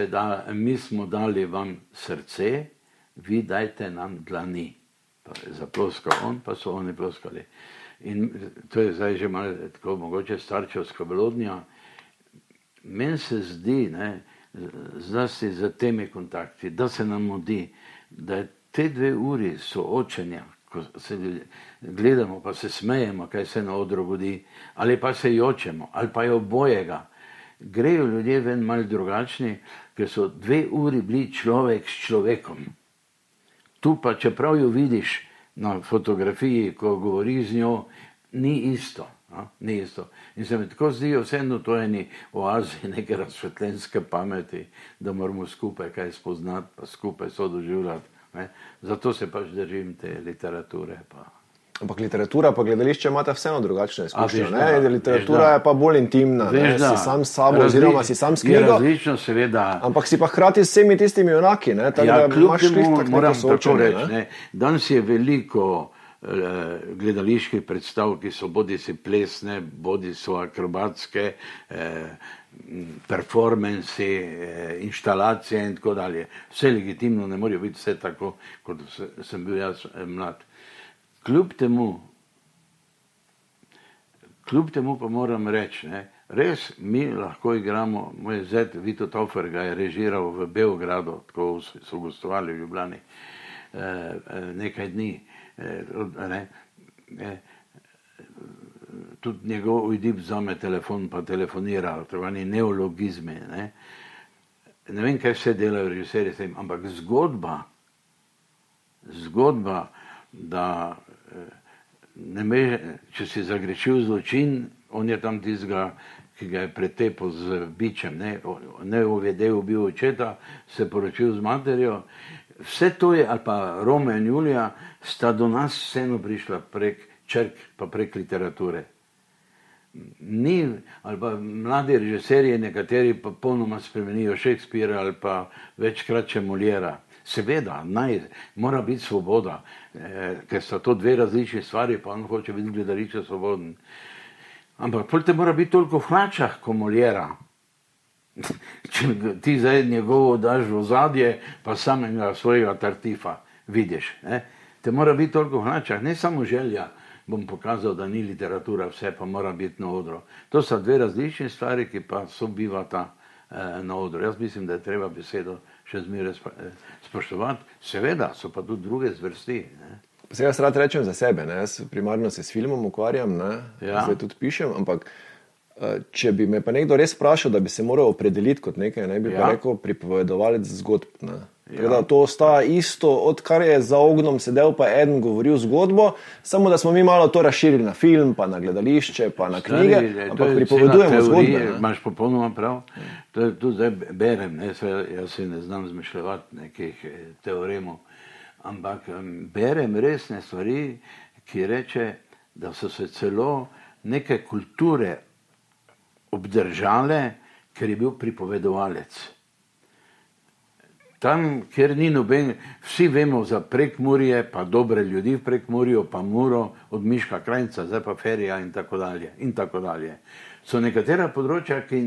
Da, mi smo dali vam srce, vi dajte nam dlani. Zaploskal on, pa so oni ploskali. In to je zdaj že malo tako, mogoče starčevska blodnja. Meni se zdi, ne, zlasti za temi kontakti, da se nam mudi, da je te dve uri soočenja, ko se gledamo, pa se smejemo, kaj se na odru godi, ali pa se jočemo, ali pa je obojega. Grejo ljudje ven malo drugačni, ker so dve uri bili človek s človekom. Tu pa, čeprav jo vidiš na fotografiji, ko govori z njo, ni isto. A, ni isto. In se mi tako zdi, vseeno to je eni oazi neke razsvetljenske pameti, da moramo skupaj kaj spoznati, pa skupaj so doživljati. Zato se pač držim te literature. Pa. Ampak literatura in gledališče imata vseeno drugačne izkušnje. Literatura je pa bolj intimna, veš, si sam s sabo, različ, oziroma si sam s knjigo. Različno, seveda. Ampak si pa hkrati s vsemi tistimi junaki. Ne, ja, kljub temu moram tako reči. Danes je veliko eh, gledaliških predstav, ki so bodi si plesne, bodi so akrobatske. Eh, performanci, eh, inštalacije in tako dalje. Vse legitimno, ne morejo biti vse tako, kot sem bil jaz eh, mlad. Kljub temu, kljub temu pa moram reči, ne, res mi lahko igramo, moj zet Vito Tofer ga je režiral v Beogradu, tako so gostovali v Ljubljani eh, nekaj dni. Ne, ne, tudi njegov ujdib vzame telefon, pa telefonira, to je neologizme. Ne. ne vem, kaj vse delajo režiserji s tem, ampak zgodba, zgodba, da eh, me, če si zagrešil zločin, on je tam tizga, ki ga je pretepil z bičem, ne, ne uvedel, bil očeta, se poročil z materjo. Vse to je, ali pa Rome in Julija, sta do nas vseeno prišla prek črk, pa prek literature ni, ali pa mladi režiserji, nekateri pa polnoma spremenijo Shakespeare ali pa večkrat če Moljera. Seveda, naj, mora biti svoboda, eh, ker so to dve različni stvari, pa on hoče biti gledališče svoboden. Ampak pol te mora biti toliko v hlačah, kot Moljera. če ti zdaj njegovo daš v zadje, pa samega svojega tartifa vidiš. Ne? Te mora biti toliko v hlačah, ne samo želja bom pokazal, da ni literatura, vse pa mora biti na odru. To so dve različni stvari, ki pa sobivata eh, na odru. Jaz mislim, da je treba besedo še zmeraj eh, spoštovati. Seveda so pa tudi druge zvrsti. Ne. Se jaz rad rečem za sebe, ne? jaz primarno se s filmom ukvarjam, ja. zdaj tudi pišem, ampak eh, če bi me pa nekdo res vprašal, da bi se moral opredeliti kot nekaj, ne bi ja. rekel pripovedovalec zgodb. Ne? Ja. To ostaja isto, odkar je za ognom sedel pa en govoril zgodbo, samo da smo mi malo to razširili na film, pa na gledališče, pa na knjige. Stari, ampak pripovedujemo zgodbe. Imaš popolnoma prav. To je tudi zdaj berem, ne, jaz se ne znam zmišljati nekih eh, teoremov, ampak berem resne stvari, ki reče, da so se celo neke kulture obdržale, ker je bil pripovedovalec. Tam, kjer ni noben, vsi vemo za prekmurje, pa dobre ljudi v prekmurju, pa muro od Miška Krajnca, zdaj pa Ferija in tako dalje. In tako dalje. So nekatera področja, ki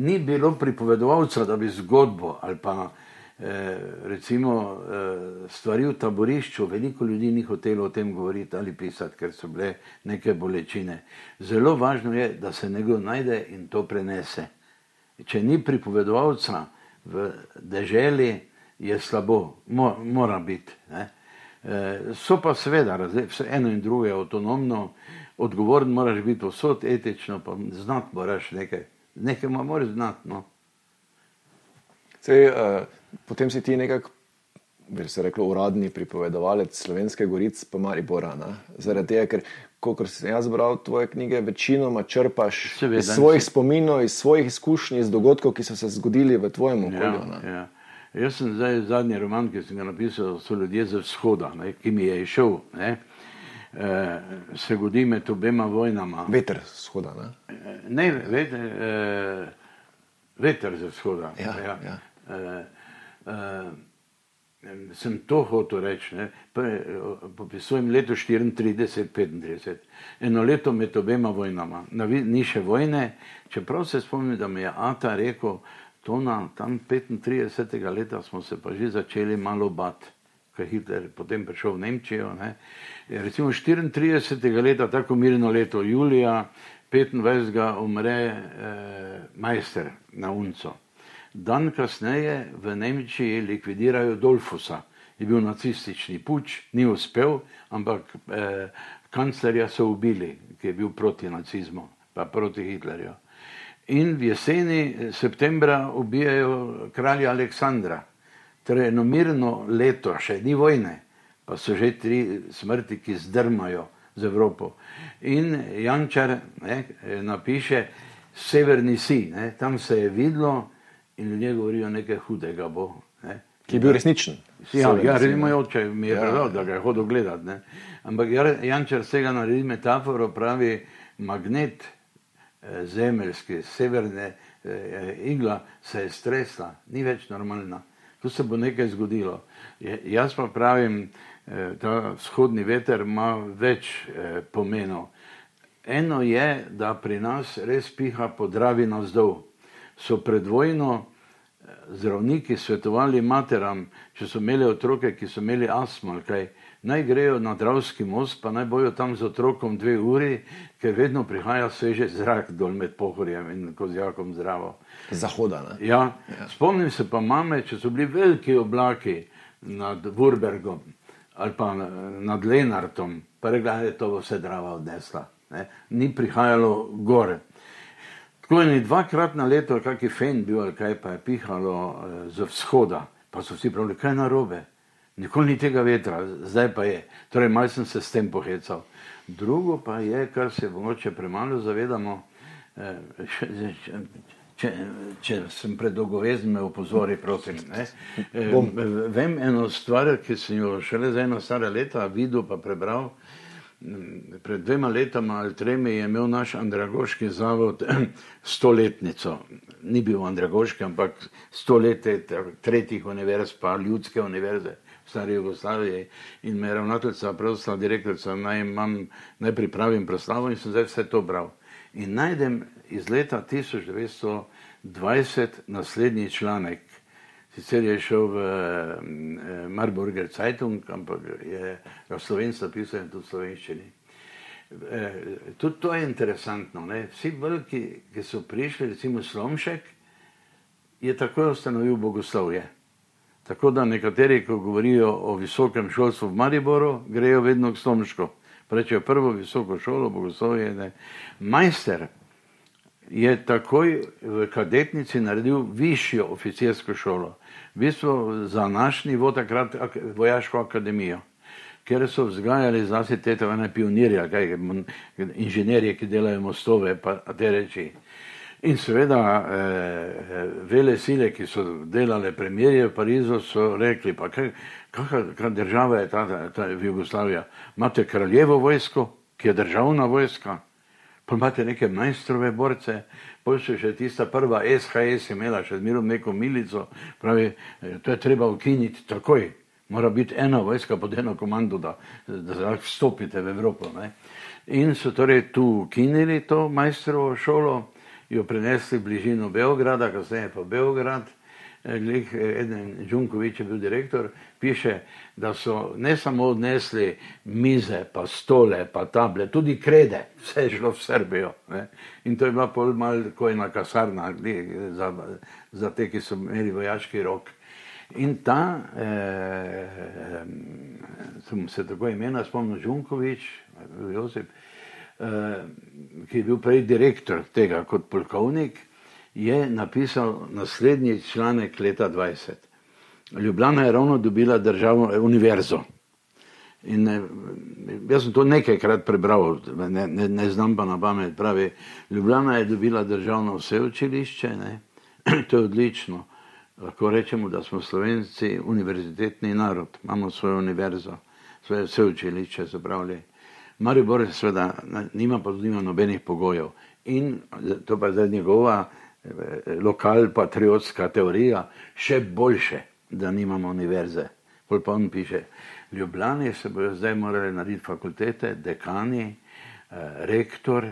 ni bilo pripovedovalca, da bi zgodbo ali pa eh, recimo eh, stvari v taborišču, veliko ljudi ni hotelo o tem govoriti ali pisati, ker so bile neke bolečine. Zelo važno je, da se nekdo najde in to prenese. Če ni pripovedovalca, v deželi je slabo, Mo, mora biti. E, so pa seveda, vse eno in drugo je avtonomno, odgovoren moraš biti vsot etično, pa znati moraš nekaj, nekaj moraš znati. No. Sej, uh, potem si ti nekako bi se reklo, uradni pripovedovalec slovenske gorice, pa Maribora. Ne? Zaradi tega, ker, kot sem jaz bral tvoje knjige, večinoma črpaš Seveda, iz svojih spominov, iz svojih izkušnj, iz dogodkov, ki so se zgodili v tvojem okolju. Ja, ja. Jaz sem zdaj zadnji roman, ki sem ga napisal, so ljudje za vzhoda, ne, ki mi je išel. Ne. E, se godi med obema vojnama. Veter z vzhoda. Ne, e, ne veter, e, veter z vzhoda. Ja, ja. Ja. E, e, sem to hotel reči. Popisujem leto 34-35, eno leto med obema vojnama, ni še vojne, čeprav se spomnim, da mi je Ata rekel, tona, tam 35. leta smo se pa že začeli malo bati. Ker je Hitler potem prišel v Nemčijo. Ne. Recimo 34. leta, tako mirno leto, julija 25. umre eh, majster na Unco. Dan kasneje v Nemčiji likvidirajo Dolfusa, je bil nacistični puč, ni uspel, ampak eh, kanclerja so ubili, ki je bil proti nacizmu, pa proti Hitlerju. In v jeseni septembra ubijajo kralja Aleksandra, torej eno mirno leto, še ni vojne, pa so že tri smrti, ki zdrmajo z Evropo. In Jančar ne, napiše Severni si, ne, tam se je videlo, in ljudje govorijo nekaj hudega. Bo, ne. Ki je bil resničen. Ja, ja recimo, oče mi je ja. da ga je hodil gledati. Ne. Ampak Jančar vsega naredi metaforo, pravi magnet eh, zemeljski, severne eh, igla se je stresla, ni več normalna. Tu se bo nekaj zgodilo. Je, jaz pa pravim, eh, ta vzhodni veter ima več eh, pomenov. Eno je, da pri nas res piha po dravi navzdol. So pred vojno zdravniki svetovali materam, če so imeli otroke, ki so imeli astmo, kaj naj grejo na Dravski most, pa naj bojo tam z otrokom dve uri, ker vedno prihaja sveže zrak dol med pohorjem in kozjakom zdravo. Zahoda. Ja, ja. Spomnim se pa mame, če so bili veliki oblaki nad Wurbergom ali pa nad Lenartom, pa rekla, da je to vse drava odnesla. Ne? Ni prihajalo gore. Tako je dvakrat na leto, kakšen fen bil ali kaj, pa je pihalo eh, z vzhoda, pa so vsi pravili, kaj je narobe. Nikoli ni tega vetra, zdaj pa je. Torej, malo sem se s tem pohecal. Drugo pa je, kar se mogoče premalo zavedamo, eh, če, če, če sem predolgovezen, me opozori, prosim. Eh, vem eno stvar, ki sem jo šele za eno stare leta videl, pa prebral pred dvema letama ali tremi je imel naš Andragoški zavod stoletnico. Ni bil Andragoški, ampak stoletje tretjih univerz, pa ljudske univerze v stari Jugoslaviji. In me je ravnateljica, pravzaprav direktorica, naj, imam, naj pripravim proslavo in sem zdaj vse to bral. In najdem iz leta 1920 naslednji članek, Sicer je šel v Marburger Zeitung, ampak je v slovenski pisal in tudi v slovenščini. Eh, tudi to je interesantno. Ne? Vsi veliki, ki so prišli, recimo Slomšek, je takoj ustanovil bogoslovje. Tako da nekateri, ko govorijo o visokem šolstvu v Mariboru, grejo vedno k Slomšku. Rečejo prvo visoko šolo, bogoslovje. Ne? Majster je takoj v kadetnici naredil višjo oficirsko šolo v bistvu za naš nivo takrat vojaško akademijo, ker so vzgajali zase te tevene pionirje, kaj, inženirje, ki delajo mostove, pa te reči. In seveda eh, vele sile, ki so delale premirje v Parizu, so rekli, pa kakšna država je ta, ta, ta Jugoslavija? Imate kraljevo vojsko, ki je državna vojska, pa imate neke majstrove borce, Potem še tista prva SHS imela še zmerom neko milico, pravi, e, to je treba ukiniti takoj. Mora biti ena vojska pod eno komando, da, da lahko vstopite v Evropo. Ne. In so torej tu ukinili to majstrovo šolo, jo prenesli v bližino Beograda, kasneje pa Beograd. Glih, eden Džunkovič je bil direktor, piše, da so ne samo odnesli mize, pa stole, pa table, tudi krede, vse je šlo v Srbijo. Ne? In to je bila pol mal kot ena kasarna za, za te, ki so imeli vojaški rok. In ta, eh, sem se tako imena spomnil, Džunkovič, Josip, eh, ki je bil prej direktor tega kot polkovnik, je napisal naslednji članek leta 20. Ljubljana je ravno dobila državno univerzo. In ne, jaz sem to nekajkrat prebral, ne, ne, ne znam pa na pamet. Pravi, Ljubljana je dobila državno vse učilišče, ne? to je odlično. Lahko rečemo, da smo slovenci univerzitetni narod, imamo svojo univerzo, svoje vse učilišče, se pravi. Maribor seveda nima tudi nobenih pogojev. In to pa je zdaj njegova lokal patriotska teorija, še boljše, da nimamo univerze. pol pa on piše, Ljubljani se bodo zdaj morali narediti fakultete, dekani, eh, rektor,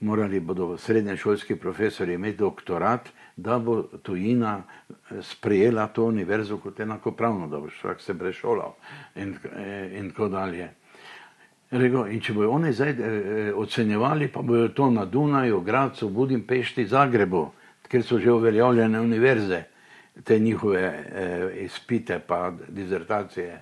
morali bodo srednješolski profesori imeti doktorat, da bo tujina eh, sprejela to univerzo kot enakopravno, da bo človek se prešolal in, eh, in tako dalje. Rego, in če bodo oni zdaj eh, ocenjevali, pa bodo to na Dunaju, Gracu, Budimpešti, Zagrebu, ker so že uveljavljene univerze, te njihove eh, izpite pa dizertacije.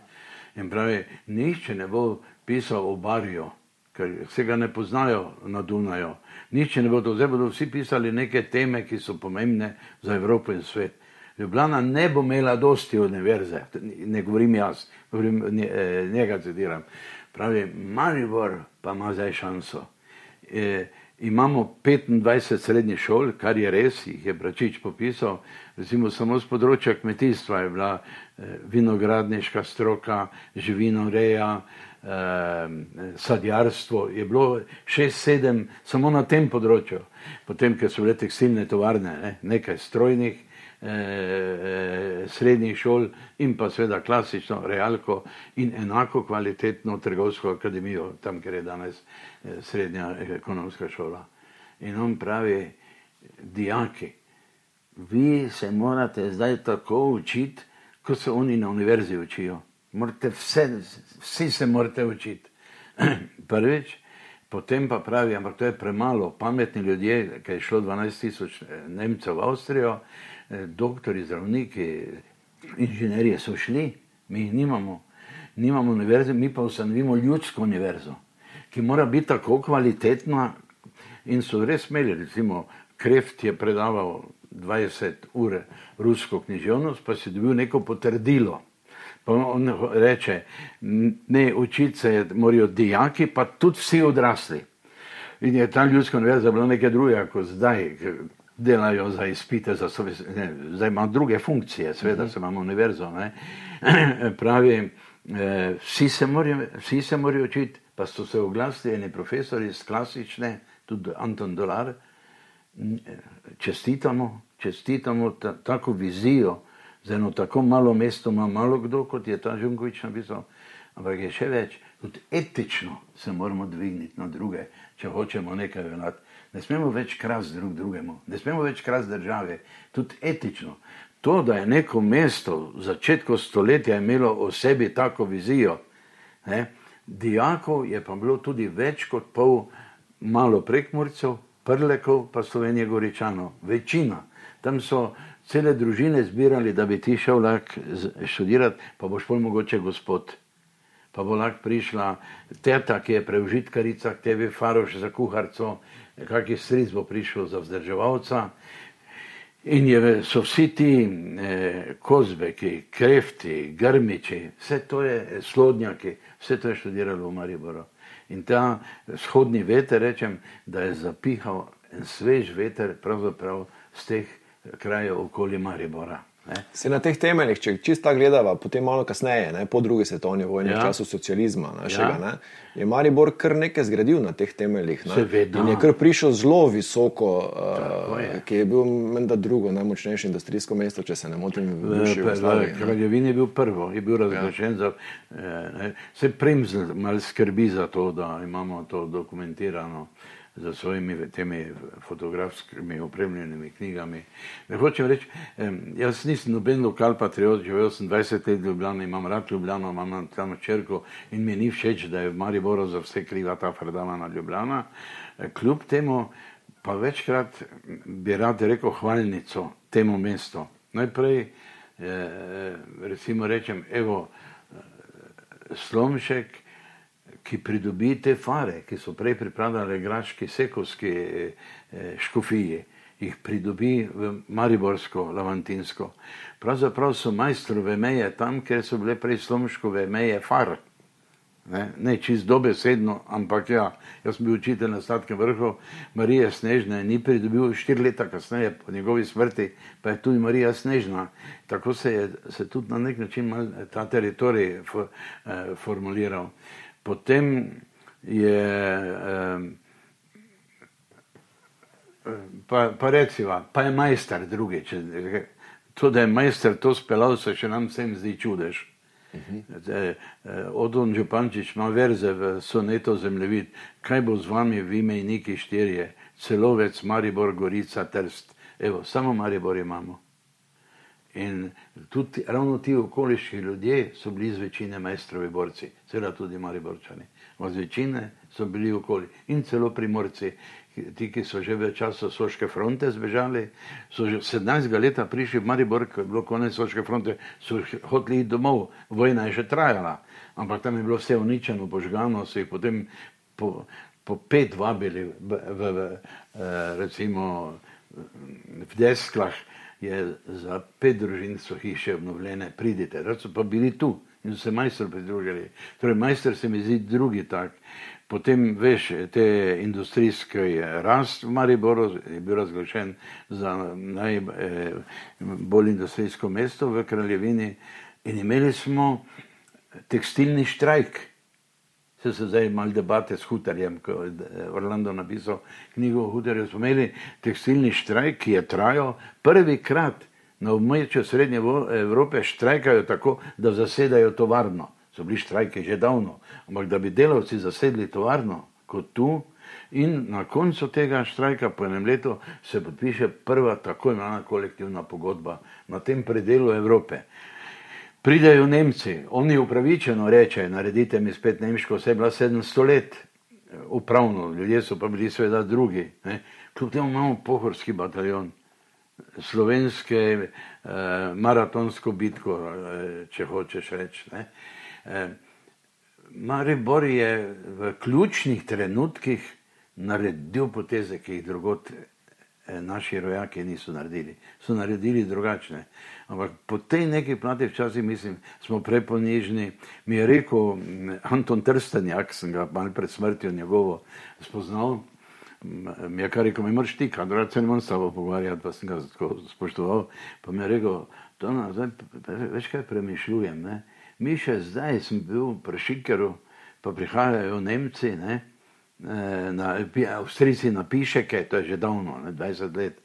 In pravi, nišče ne bo pisal o Barju, ker se ga ne poznajo na Dunaju. Nišče ne bodo, zdaj bodo vsi pisali neke teme, ki so pomembne za Evropo in svet. Ljubljana ne bo imela dosti univerze, ne govorim jaz, govorim, eh, njega citiram. Pravi, Maribor pa ima zdaj šanso. E, imamo 25 srednjih šol, kar je res, jih je Bračič popisal, recimo samo z področja kmetijstva je bila eh, vinogradniška stroka, živinoreja, eh, sadjarstvo, je bilo 6-7 samo na tem področju, potem, ker so bile tekstilne tovarne, ne, nekaj strojnih, eh, srednjih šol in pa seveda klasično realko in enako kvalitetno trgovsko akademijo, tam, kjer je danes eh, srednja ekonomska šola. In on pravi, dijaki, vi se morate zdaj tako učiti, kot se oni na univerzi učijo. Morate vse, vsi se morate učiti. Prvič, potem pa pravi, ampak to je premalo, pametni ljudje, ki je šlo 12 tisoč eh, Nemcev v Avstrijo, eh, doktori, zdravniki, inženirji so šli, mi jih nimamo. Nimamo univerze, mi pa ustanovimo ljudsko univerzo, ki mora biti tako kvalitetna in so res imeli, recimo, Kreft je predaval 20 ur rusko književnost, pa si dobil neko potrdilo. Pa on reče, ne, učiti se morajo dijaki, pa tudi vsi odrasli. In je ta ljudska univerza bila nekaj drugega, kot zdaj, delajo za izpite, za sobe, ne, zdaj ima druge funkcije, seveda se imamo univerzo. Ne. Pravi, eh, vsi se, morajo, vsi se morajo učiti, pa so se oglasili eni profesori iz klasične, tudi Anton Dolar, čestitamo, čestitamo ta, tako vizijo, za eno tako malo mesto ima malo kdo, kot je ta Žunkovič napisal, ampak je še več, tudi etično se moramo dvigniti na druge, če hočemo nekaj venati. Ne smemo več krasti drug drugemu, ne smemo več krasti države, tudi etično. To, da je neko mesto v začetku stoletja imelo o sebi tako vizijo, ne, dijakov je pa bilo tudi več kot pol malo prekmorcev, prlekov, pa Slovenije Goričanov, večina. Tam so cele družine zbirali, da bi ti šel lahko študirati, pa boš pol mogoče gospod. Pa bo lahko prišla teta, ki je preužitkarica, k tebi faroš za kuharco, kakšen stric bo prišel za vzdrževalca. In je, so vsi ti eh, kozbeki, krefti, grmiči, vse to je slodnjaki, vse to je študiralo v Mariboru. In ta vzhodni veter, rečem, da je zapihal en svež veter, pravzaprav z teh krajev okoli Maribora. Ne? Se na teh temeljih, če čisto gledava, potem malo kasneje, ne, po drugi svetovni vojni, ja. v času socializma, našega, ja. ne, je Maribor kar nekaj zgradil na teh temeljih. Ne, in je kar prišel zelo visoko, uh, je. ki je bil menda drugo najmočnejše industrijsko mesto, če se ne motim. Kraljevin je bil prvo, je bil razglašen ja. za. Eh, se Premzl mal skrbi za to, da imamo to dokumentirano za svojimi temi fotografskimi opremljenimi knjigami. Ne hočem reči, jaz nisem noben lokal patriot, živel sem 20 let v Ljubljani, imam rad Ljubljano, imam tam črko in mi ni všeč, da je v Mariboru za vse kriva ta fredana Ljubljana. E, kljub temu pa večkrat bi rad rekel hvalnico temu mestu. Najprej e, recimo rečem, evo, Slomšek, ki pridobi te fare, ki so prej pripravljali graški, sekovski eh, škofiji, jih pridobi v Mariborsko, Lavantinsko. Pravzaprav so majstrove meje tam, kjer so bile prej slomškove meje far. Ne, ne čist dobesedno, ampak ja, jaz sem bil učitelj na Statkem vrhu, Marija Snežna ni pridobil štiri leta kasneje po njegovi smrti, pa je tudi Marija Snežna. Tako se je se tudi na nek način ta teritorij for, eh, formuliral. Potem je, pa, pa reciva, pa je majster drugi. Če, to, da je majster to speljal, se še nam vsem zdi čudež. Uh -huh. Odon Župančič ima verze v soneto zemljevid, kaj bo z vami v imejniki štirje, celovec, Maribor, Gorica, Trst. Evo, samo Maribor imamo. In tudi ravno ti okoliški ljudje so bili z večine majstrovi borci, seveda tudi Mariborčani. Z večine so bili okoli. In celo primorci, ti, ki so že v času Soške fronte zbežali, so že 17 let prišli v Maribor, ko je bilo konec Soške fronte, so hoteli iti domov, vojna je že trajala, ampak tam je bilo vse uničeno, požgano, so jih potem po, po pet vabili v, v, v, eh, recimo v Desklah, je za pet družin so hiše obnovljene, pridite, rad so pa bili tu in so se majster pridružili. Torej, majster se mi zdi drugi tak. Potem veš, te industrijske rast v Mariboru je bil razglašen za najbolj eh, industrijsko mesto v kraljevini in imeli smo tekstilni štrajk. Se se zdaj mal debate s Hutarjem, ko je Orlando napisal knjigo o Hutarju, smo imeli tekstilni štrajk, ki je trajal prvi krat na območju Srednje Evrope štrajkajo tako, da zasedajo tovarno so bili štrajki že davno, ampak da bi delavci zasedli tovarno kot tu in na koncu tega štrajka po enem letu se podpiše prva tako imenovana kolektivna pogodba na tem predelu Evrope. Pridejo Nemci, oni upravičeno rečejo, naredite mi spet nemško, vse je bila 700 let, upravno, ljudje so pa bili seveda drugi. Ne. Kljub temu imamo pohorski bataljon, slovenske eh, maratonsko bitko, eh, če hočeš reči. Eh, Maribor je v ključnih trenutkih naredil poteze, ki jih drugot eh, naši rojaki niso naredili. So naredili drugačne. Ampak po tej neki plati včasih mislim, smo preponižni. Mi je rekel Anton Trstenjak, sem ga malo pred smrtjo njegovo spoznal, mi je kar rekel, mi moraš ti, kadar se ne morem s tabo pogovarjati, pa sem ga spoštoval, pa mi je rekel, to na, zdaj, veš kaj premišljujem, ne? Mi še zdaj sem bil pri Šikeru, pa prihajajo Nemci, ne, eh, na, Avstrijci na Pišeke, to je že davno, ne, 20 let,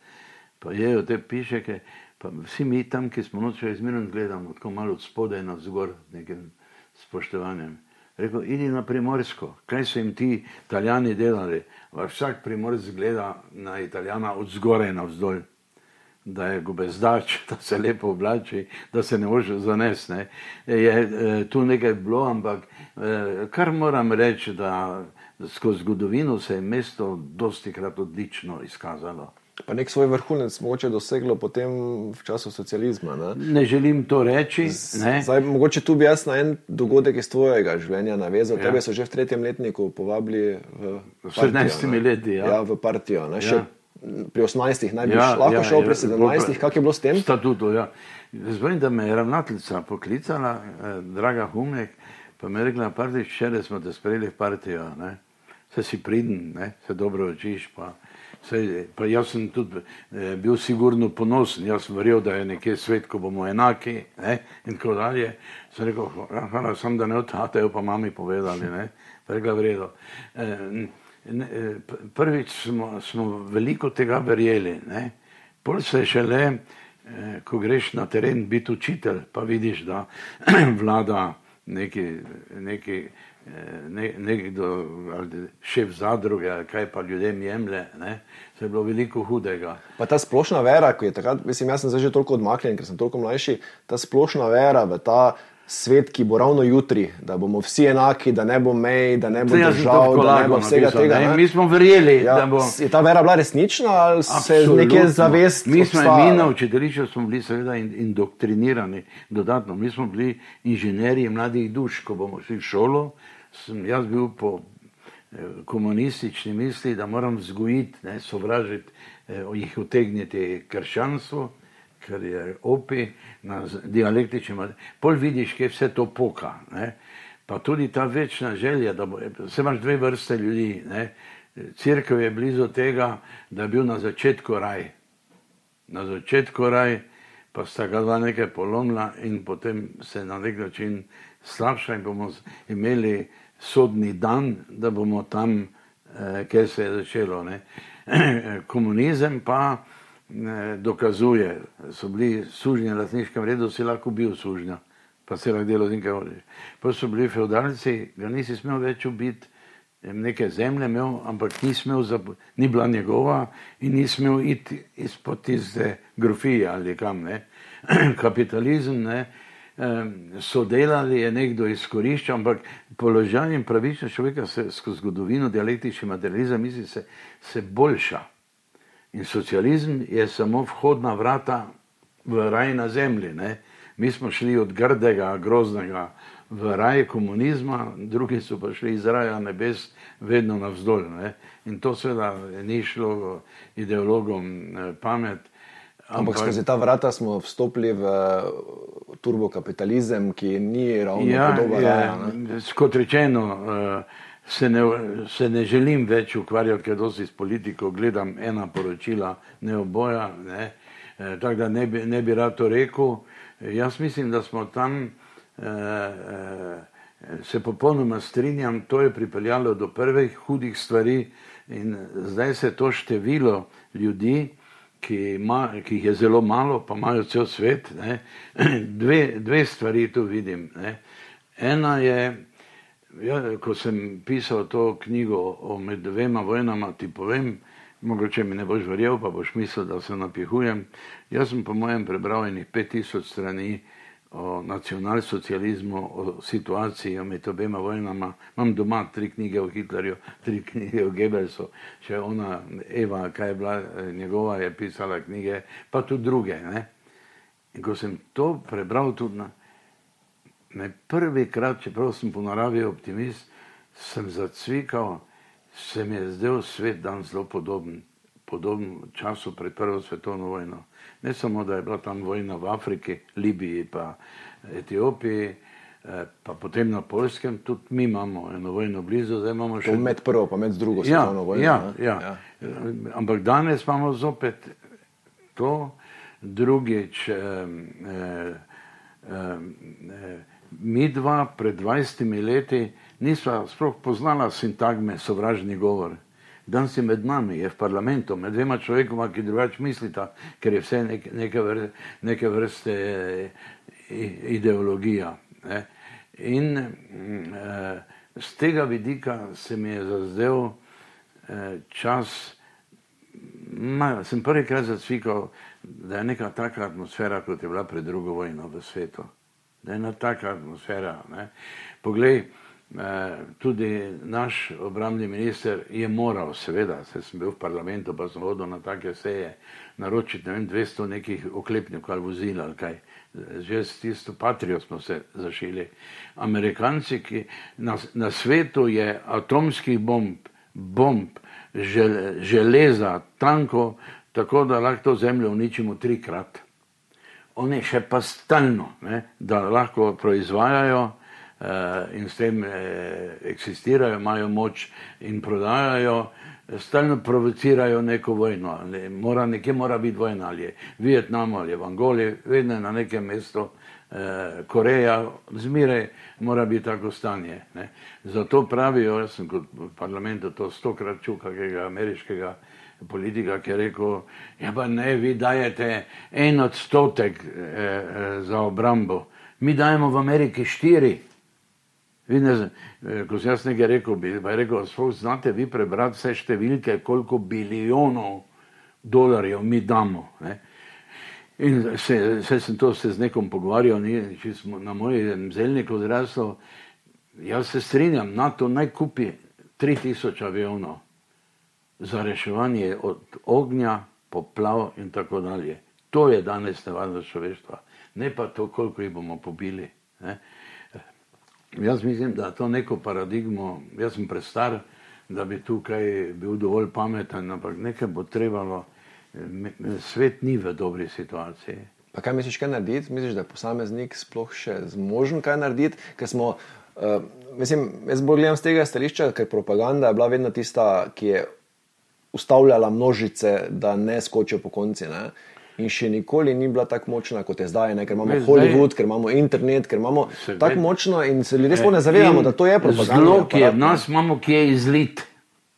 pa jejo te Pišeke, pa vsi mi tam, ki smo noč izmerno gledamo, tako malo od spodaj na zgor, nekim spoštovanjem. Rekel, idi na primorsko, kaj so jim ti italijani delali? Vsak primorsk gleda na italijana od zgoraj na vzdolj da je gobezdač, da se lepo oblači, da se ne može zanesti. Ne. Je e, tu nekaj bilo, ampak e, kar moram reči, da skozi zgodovino se je mesto dosti krat odlično izkazalo. Pa nek svoj vrhunec mogoče doseglo potem v času socializma. Ne, ne želim to reči. Zdaj, mogoče tu bi jaz na en dogodek iz tvojega življenja navezal. Ja. Tebe so že v tretjem letniku povabili v, v 17 leti. Ja. Ja, v partijo. Ne, ja pri 18, naj bi ja, lahko ja, šel pri 17, kako je bilo s tem? Statuto, ja. Zvem, da me je ravnateljica poklicala, eh, draga Humek, pa mi je rekla, da včeraj smo te sprejeli v partijo, ne? se si pridn, ne? se dobro učiš. Pa, se, pa jaz sem tudi eh, bil sigurno ponosen, jaz sem verjel, da je nekje svet, ko bomo enaki ne? in tako dalje. Sem rekel, hvala, sem da ne odhatejo, pa mami povedali, ne? pa rekla vredo. Eh, Eh, prvič smo, smo veliko tega verjeli. Pol se šele, eh, ko greš na teren biti učitelj, pa vidiš, da vlada neki, neki, eh, ne, nekdo, šef zadruge, kaj pa ljudem jemlje, ne? se je bilo veliko hudega. Pa ta splošna vera, ki je takrat, mislim, jaz sem zdaj že toliko odmaknjen, ker sem toliko mlajši, ta splošna vera v ta svet, ki bo ravno jutri, da bomo vsi enaki, da ne bo mej, da ne bo držav, da ne bo vsega napisal, tega. Ne? Mi smo verjeli, ja, da bo. Je ta vera bila resnična ali se je nekje zavest? Mi smo imeli na učiteljišču, smo bili seveda indoktrinirani dodatno. Mi smo bili inženirji mladih duš, ko bomo šli v šolo. Sem jaz bil po eh, komunistični misli, da moram vzgojiti, ne, sovražiti, eh, jih utegniti krščanstvo ker je opi na dialektični materiji. Pol vidiš, kje vse to poka. Ne? Pa tudi ta večna želja, da bo, se imaš dve vrste ljudi. Ne? Cirkev je blizu tega, da je bil na začetku raj. Na začetku raj, pa sta ga dva nekaj polomila in potem se na nek način slabša in bomo imeli sodni dan, da bomo tam, eh, kjer se je začelo. Ne? Komunizem pa ne, dokazuje, so bili sužnji na lasniškem redu, si lahko bil sužnja, pa se lahko delo z njim kaj hočeš. Pa so bili feudalci, ga nisi smel več ubiti, neke zemlje imel, ampak ni smel, ni bila njegova in ni smel iti izpod tiste grofije ali kam, ne. Kapitalizem, ne, so delali, je nekdo izkoriščal, ampak položaj in pravičnost človeka se skozi zgodovino, dialektični materializem, misli se, se boljša. In socializem je samo vhodna vrata v raj na zemlji. Ne. Mi smo šli od grdega, groznega v raj komunizma, drugi so pa šli iz raja nebes vedno navzdolj. Ne. In to seveda ni šlo ideologom eh, pamet. Ampak, ampak skozi ta vrata smo vstopili v turbokapitalizem, ki ni ravno ja, podoben. Ja, kot rečeno, uh, se ne, se ne želim več ukvarjati, ker dosti s politiko gledam ena poročila, ne oboja, ne. E, tako da ne bi, ne bi rad to rekel. Jaz mislim, da smo tam, e, e, se popolnoma strinjam, to je pripeljalo do prvih hudih stvari in zdaj se to število ljudi, ki, ima, ki jih je zelo malo, pa imajo cel svet, ne, dve, dve stvari tu vidim. Ne. Ena je, Ja, ko sem pisal to knjigo o med dvema vojnama, ti povem, mogoče mi ne boš verjel, pa boš mislil, da se napihujem. Jaz sem po mojem prebral enih 5000 strani o nacionalsocializmu, o situaciji med obema vojnama. Imam doma tri knjige o Hitlerju, tri knjige o Goebbelsu, še ona Eva, kaj je bila njegova, je pisala knjige, pa tudi druge. Ne? In ko sem to prebral tudi na me prvi krat, čeprav sem po naravi optimist, sem zacvikal, se mi je zdel svet dan zelo podoben, podoben času pred prvo svetovno vojno. Ne samo, da je bila tam vojna v Afriki, Libiji pa Etiopiji, eh, pa potem na Polskem, tudi mi imamo eno vojno blizu, zdaj imamo še... Med prvo pa med drugo ja, svetovno vojno. Ja, ja. ja. Ampak danes imamo zopet to, drugič, eh, eh, eh, mi dva pred 20 leti nisva sploh poznala sintagme sovražni govor. Danes je med nami, je v parlamentu, med dvema človekoma, ki drugače mislita, ker je vse nek, neke, vrste, neke vrste ideologija. Ne. In eh, z tega vidika se mi je zazdel eh, čas, ma, sem prvikrat zacvikal, da je neka taka atmosfera, kot je bila pred drugo vojno v svetu da je ena taka atmosfera. Ne. Poglej, eh, tudi naš obrambni minister je moral, seveda, se sem bil v parlamentu, pa sem hodil na take seje, naročiti ne vem, 200 nekih oklepnikov ali vozil ali kaj. Že s tisto patrijo smo se zašili. Amerikanci, ki na, na svetu je atomskih bomb, bomb, žel, železa, tanko, tako da lahko to zemljo uničimo trikrat oni še pa stalno, ne, da lahko proizvajajo eh, in s tem eh, eksistirajo, imajo moč in prodajajo, stalno provocirajo neko vojno. Ne, mora, nekje mora biti vojna, ali je Vietnam ali je v Angoli, vedno je na nekem mestu. Eh, Koreja, zmeraj mora biti tako stanje. Ne. Zato pravijo, jaz sem kot v parlamentu to stokrat čutil, kakega ameriškega politika, ki je rekel, ja pa ne, vi dajete en odstotek eh, eh, za obrambo, mi dajemo v Ameriki štiri. Ne, eh, ko sem jaz nekaj rekel, bi rekel, sploh znate vi prebrati vse številke, koliko bilijonov dolarjev mi damo. Ne? In se, se sem to se z nekom pogovarjal, ni, če smo na mojem zelniku zrasli, jaz se strinjam, NATO naj kupi 3000 avionov za reševanje od ognja, poplav in tako dalje. To je danes nevarnost človeštva, ne pa to, koliko jih bomo pobili. Ne. Jaz mislim, da to neko paradigmo, jaz sem prestar, da bi tukaj bil dovolj pameten, ampak nekaj bo trebalo, svet ni v dobri situaciji. Pa kaj misliš, kaj narediti? Misliš, da je posameznik sploh še zmožen kaj narediti? Smo, uh, mislim, jaz bolj gledam z tega stališča, ker propaganda je bila vedno tista, ki je ustavljala množice, da ne skočijo po konci. Ne? In še nikoli ni bila tako močna, kot je zdaj, ne? ker imamo ne, Hollywood, zdaj, ker imamo internet, ker imamo tako močno in se ljudje sploh ne zavedamo, da to je propaganda. Zelo, ki je v nas, imamo, ki je izlit.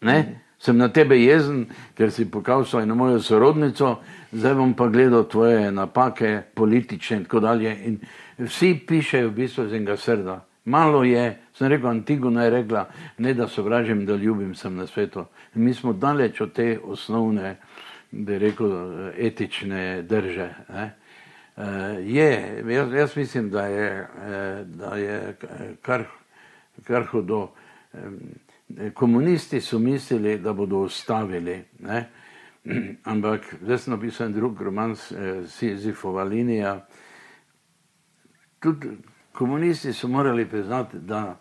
Ne? Sem na tebe jezen, ker si pokazal eno mojo sorodnico, zdaj bom pa gledal tvoje napake, politične in tako dalje. In vsi pišejo v bistvu z enega srda. Malo je, sem rekel, Antigona je rekla, ne da sovražim, da ljubim sem na svetu. In mi smo daleč od te osnovne, bi rekel, etične drže. Ne? Uh, je, jaz, jaz mislim, da je, uh, da je kar, kar hudo. Um, komunisti so mislili, da bodo ustavili, ne? ampak zdaj sem napisal en drug roman, Sizifova linija. Tudi komunisti so morali priznati, da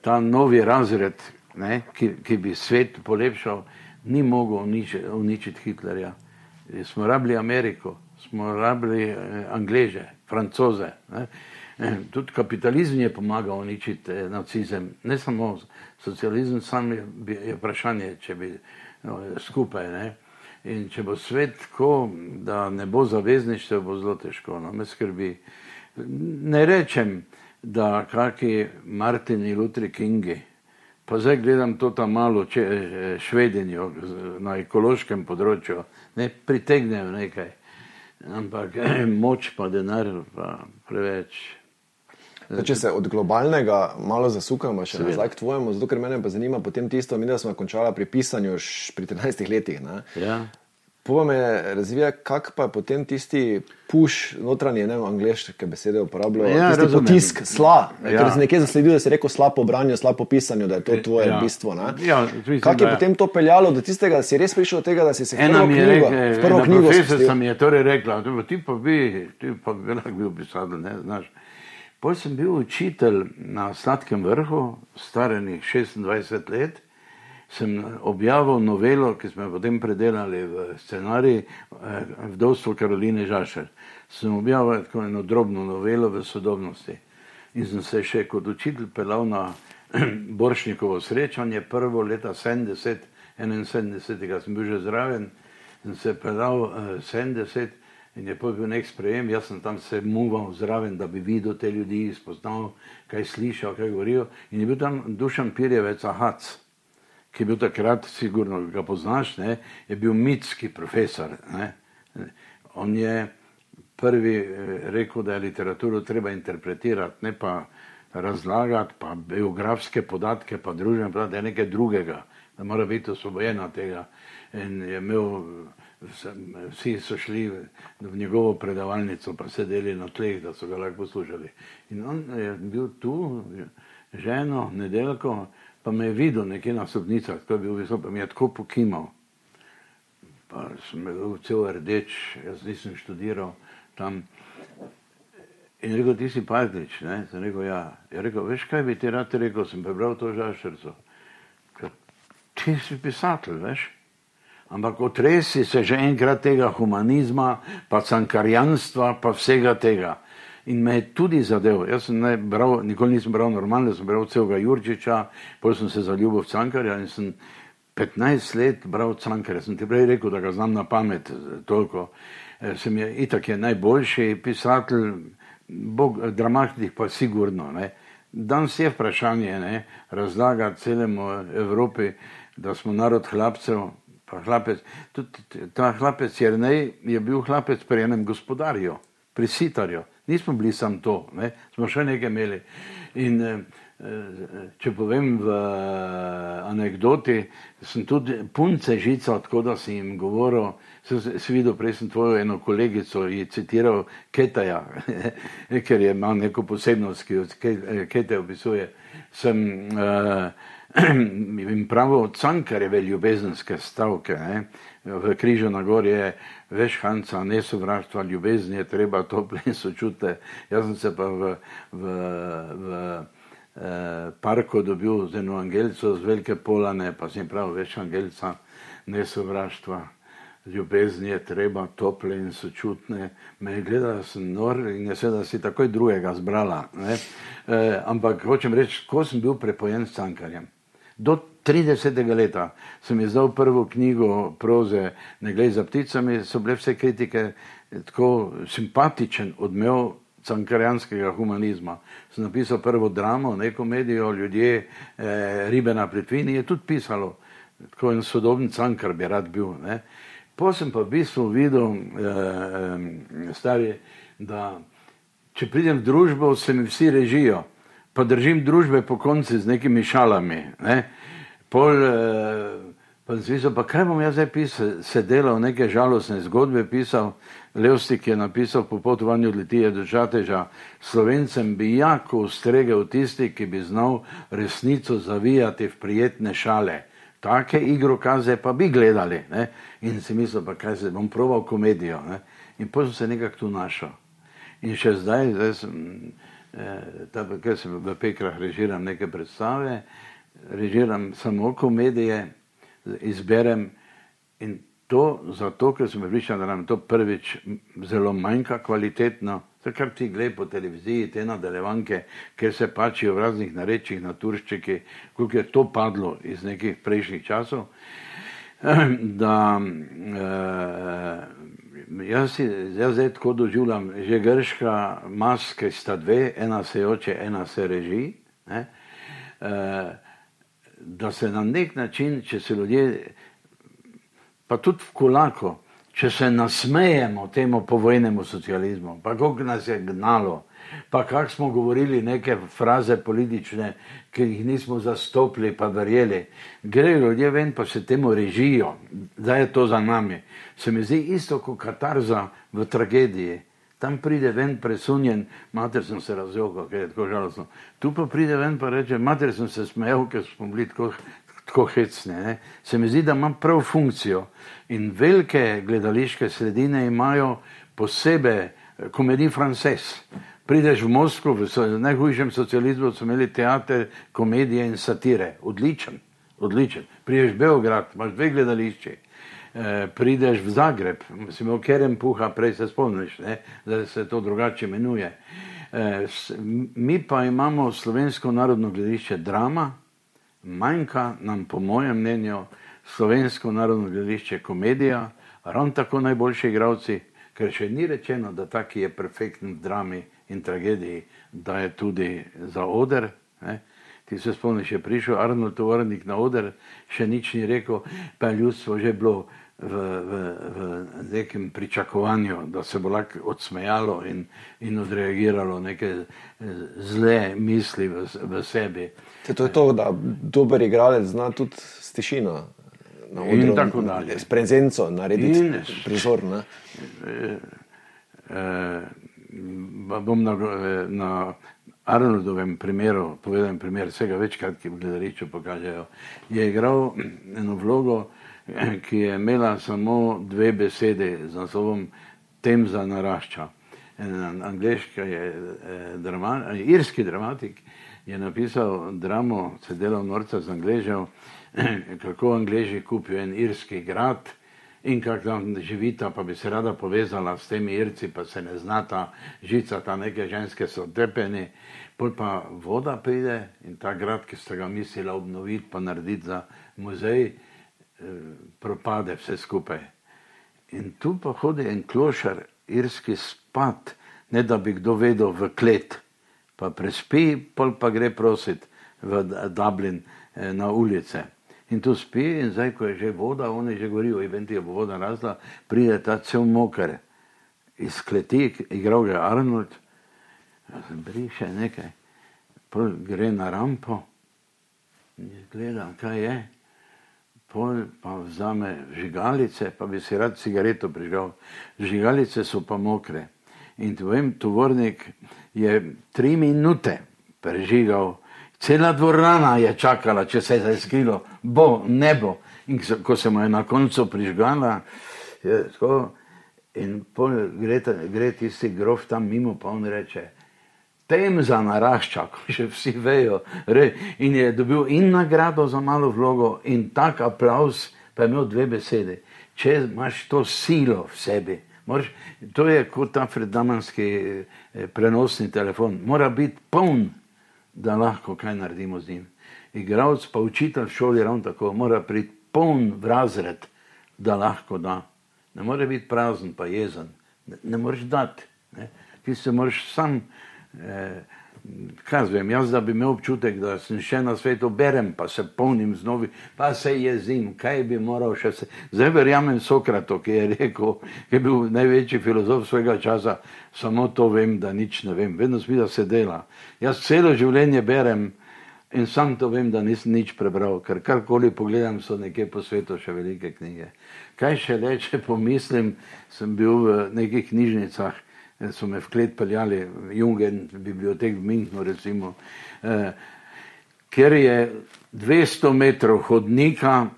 ta novi razred, ne, ki, ki bi svet polepšal, ni mogel uničiti, uničiti Hitlerja. Smo rabili Ameriko, smo rabili eh, Angleže, Francoze. Ne. Eh, tudi kapitalizem je pomagal uničiti eh, nacizem, ne samo socializem, sam je, je vprašanje, če bi no, skupaj. Ne. In če bo svet tako, da ne bo zavezništvo, bo zelo težko. No, me skrbi. Ne rečem, da kakšni Martini Lutri Kingi, pa zdaj gledam to tam malo če, švedenjo na ekološkem področju, ne pritegnejo nekaj ampak moč pa denar pa preveč. Da, če se od globalnega malo zasukamo, še nazaj k tvojemu, zato ker me pa zanima potem tisto, mi da smo končali pri pisanju pri 13 letih. Ja. Pova me razvija, kak pa potem tisti puš, notranji, ne vem, angliške besede uporabljajo. Ja, tisti potisk, sla. Ja. Ker si nekje zasledil, da si rekel sla po branju, sla po pisanju, da je to tvoje ja. bistvo. Ja, kak je potem to peljalo do tistega, da si res prišel do tega, da si se ena prvo knjigo, rekel, v prvo knjigo Profesorica mi je torej rekla, ti pa bi, ti pa bi lahko bil pisatelj, ne znaš. Potem sem bil učitelj na Sladkem vrhu, starenih 26 let sem objavil novelo, ki smo jo potem predelali v scenarij eh, Vdovstvo Karoline Žašer. Sem objavil tako eno drobno novelo v sodobnosti. In sem se še kot učitelj pelal na Boršnikovo srečanje, prvo leta 70, 71, sem bil že zraven, sem se pelal uh, 70 in je bil nek sprejem, jaz sem tam se muval zraven, da bi videl te ljudi, spoznal, kaj slišal, kaj govorijo. In je bil tam Dušan Pirjevec Ahac ki je bil takrat, sigurno ga poznaš, ne, je bil mitski profesor. Ne. On je prvi eh, rekel, da je literaturo treba interpretirati, ne pa razlagati, pa biografske podatke, pa družbene podatke, da je nekaj drugega, da mora biti osvobojena tega. In je imel, vsi so šli v njegovo predavalnico, pa sedeli na tleh, da so ga lahko poslušali. In on je bil tu, ženo, nedeljko, pa me je videl nekje na sodnicah, tako je bil visok, pa mi je tako pokimal. Pa sem bil cel rdeč, jaz nisem študiral tam. In rekel, ti si Pajdič, ne? Sem rekel, ja. Je rekel, veš kaj bi ti rad rekel, sem prebral to žašerco. Ti si pisatelj, veš? Ampak otresi se že enkrat tega humanizma, pa cankarjanstva, pa vsega tega in me je tudi zadeval. Jaz sem ne bral, nikoli nisem bral normalno, sem bral celega Jurčiča, potem sem se zaljubil v Cankarja in sem 15 let bral Cankarja. Sem ti prej rekel, da ga znam na pamet toliko. E, sem je itak je najboljši pisatelj, bog, dramatik pa sigurno. Ne. Danes je vprašanje, ne, razlaga celemu Evropi, da smo narod hlapcev, pa hlapec, tudi ta hlapec Jernej je bil hlapec pri enem gospodarju, pri sitarju nismo bili samo to, ne? smo še nekaj imeli. In, eh, če povem v eh, anekdoti, sem tudi punce žical, tako da sem jim govoril. Si videl, prej sem tvojo eno kolegico ji citiral Ketaja, ker imel neko posebnost, ki jo Ketaj opisuje. Sem uh, jim pravil cankareve ljubezenske stavke. Ne? V križu na gori je več hanca, ne sovraštva, ljubezni je treba tople in sočute. Jaz sem se pa v, v, v eh, parku dobil z eno angelico z velike polane, pa sem prav več angelica, ne sovraštva. Ljubezni je treba tople in sočutne. Me je gledala, da sem nor in je seveda si takoj drugega zbrala. E, ampak hočem reči, ko sem bil prepojen s cankarjem. Do 30. leta sem izdal prvo knjigo proze Ne glej za pticami, so bile vse kritike tako simpatičen odmev cankarjanskega humanizma. Sem napisal prvo dramo, ne komedijo, ljudje, eh, ribe na plitvini, je tudi pisalo. tako en sodoben cankar bi rad bil. Ne. Po sem pa v bistvu videl, eh, stari, da če pridem v družbo, se mi vsi režijo, pa držim družbe po konci z nekimi šalami. Ne. Pol, eh, pa sem mislil, pa kaj bom jaz zdaj pisal, se delal neke žalostne zgodbe, pisal, Levstik je napisal po potovanju od Litije do Žateža, slovencem bi jako ustregel tisti, ki bi znal resnico zavijati v prijetne šale take igrokaze pa bi gledali. Ne? In si mislil, pa kaj se bom proval komedijo. Ne? In potem sem se nekako tu našel. In še zdaj, zdaj sem, eh, ta, ker sem v Pekrah režiram neke predstave, režiram samo komedije, izberem in to zato, ker sem pripričan, da nam to prvič zelo manjka kvalitetno, To, kar ti gledaš po televiziji, te nadaljevanke, ker se pačijo v raznih narečjih, na turščiki, koliko je to padlo iz nekih prejšnjih časov. Da, eh, jaz, si, jaz zdaj tako doživljam, že grška maske sta dve, ena se joče, ena se reži. Ne? Eh, da se na nek način, če se ljudje, pa tudi v kolako, če se nasmejemo temu povojnemu socializmu, pa kako nas je gnalo, pa kako smo govorili neke fraze politične, ki jih nismo zastopili, pa verjeli. Grejo ljudje ven, pa se temu režijo, da je to za nami. Se mi zdi isto kot katarza v tragediji. Tam pride ven presunjen, mater sem se razjokal, ker je tako žalostno. Tu pa pride ven pa reče, mater sem se smejal, ker smo bili tako tako hecne. Ne? Se mi zdi, da ima prav funkcijo. In velike gledališke sredine imajo posebej komedij frances. Prideš v Moskvo, v najhujšem socializmu so imeli teater, komedije in satire. Odličen, odličen. Prideš v Beograd, imaš dve gledališči. E, prideš v Zagreb, si imel Kerem Puha, prej se spomniš, da se to drugače imenuje. E, mi pa imamo slovensko narodno gledališče drama, manjka nam, po mojem mnenju, slovensko narodno gledališče komedija, ravno tako najboljši igravci, ker še ni rečeno, da taki je perfektni v drami in tragediji, da je tudi za oder. Ne? Ti se spomniš, je prišel Arnold Tovornik na oder, še nič ni rekel, pa je ljudstvo že bilo v, v, v nekem pričakovanju, da se bo lahko odsmejalo in, in odreagiralo neke eh, zle misli v, v sebi. Te to je to, da dober igralec zna tudi s tišino. In tako dalje. S prezenco narediti in, prizor. Ne? E, e, bom na, na Arnoldovem primeru, povedal primer, vsega večkrat, ki v gledališču pokažejo, je igral eno vlogo, ki je imela samo dve besede z naslovom Temza narašča. Angliški je eh, drama, irski dramatik je napisal dramo, se delal norca z Angležev, kako Angleži kupijo en irski grad in kako tam živita, pa bi se rada povezala s temi Irci, pa se ne znata, žica, ta neke ženske so tepeni, pol pa voda pride in ta grad, ki ste ga mislili obnoviti, pa narediti za muzej, propade vse skupaj. In tu pa hodi en klošar, irski spad, ne da bi kdo vedel v klet, pa prespi, pol pa gre prositi v Dublin eh, na ulice. In tu spi, in zdaj, ko je že voda, oni že govorijo, eventi je voda razla, pride ta cel moker iz kleti, igral je Arnold, briše nekaj, gre na rampo in gleda, kaj je pol pa vzame žigalice, pa bi si rad cigareto prižgal. Žigalice so pa mokre. In tvoj tovornik je tri minute prežigal, cela dvorana je čakala, če se je zaskilo, bo, ne bo. In ko se mu je na koncu prižgala, je tako. In gre, gre tisti grof tam mimo, pa on reče, temza narašča, kot še vsi vejo. Re, in je dobil in nagrado za malo vlogo, in tak aplaus, pa je imel dve besede. Če imaš to silo v sebi, moraš, to je kot ta fredamanski eh, prenosni telefon, mora biti poln, da lahko kaj naredimo z njim. Igravc pa učitelj v šoli ravno tako, mora priti poln v razred, da lahko da. Ne more biti prazen, pa jezen, ne, ne moreš dati. Ne. Ti se moraš sam kaj vem, jaz da bi imel občutek, da sem še na svetu, berem, pa se polnim z novi, pa se jezim, kaj bi moral še se. Zdaj verjamem Sokrato, ki je rekel, ki je bil največji filozof svojega časa, samo to vem, da nič ne vem, vedno spi, da se dela. Jaz celo življenje berem in sam to vem, da nisem nič prebral, ker karkoli pogledam, so nekje po svetu še velike knjige. Kaj še leče, pomislim, sem bil v nekih knjižnicah, so me v klet peljali, Jungen, bibliotek v Minhnu, recimo, eh, ker je 200 metrov hodnika,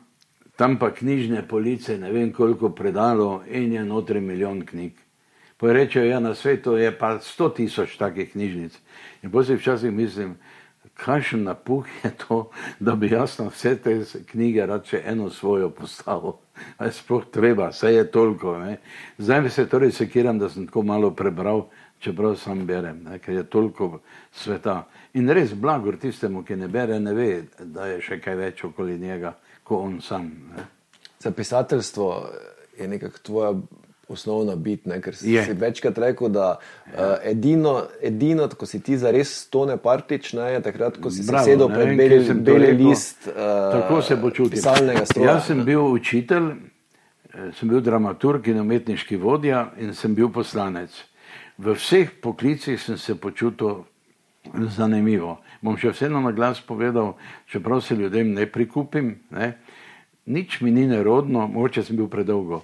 tam pa knjižne police, ne vem koliko predalo in je notri milijon knjig. Porečejo, ja, na svetu je pa 100 tisoč takih knjižnic. In potem si včasih mislim, kakšen napuh je to, da bi jaz na vse te knjige rad še eno svojo postavil. Je sploh treba, vse je toliko. Ne? Zdaj se torej sekiram, da sem tako malo prebral, čeprav sam berem, ne? ker je toliko sveta. In res blagor tistemu, ki ne bere, ne ve, da je še kaj več okoli njega, kot on sam. Ne? Za pisateljstvo je nekako tvoja osnovna bit, ne? ker si, si večkrat rekel, da uh, edino, edino, ko si ti zares stone partič, ne, je takrat, ko si Bravo, sedel pred belim beli list. Uh, tako se počutim. Jaz sem bil učitelj, eh, sem bil dramaturg in umetniški vodja in sem bil poslanec. V vseh poklicih sem se počutil zanimivo. Bom še vseeno na glas povedal, čeprav se ljudem ne prikupim, ne? nič mi ni nerodno, mogoče sem bil predolgo.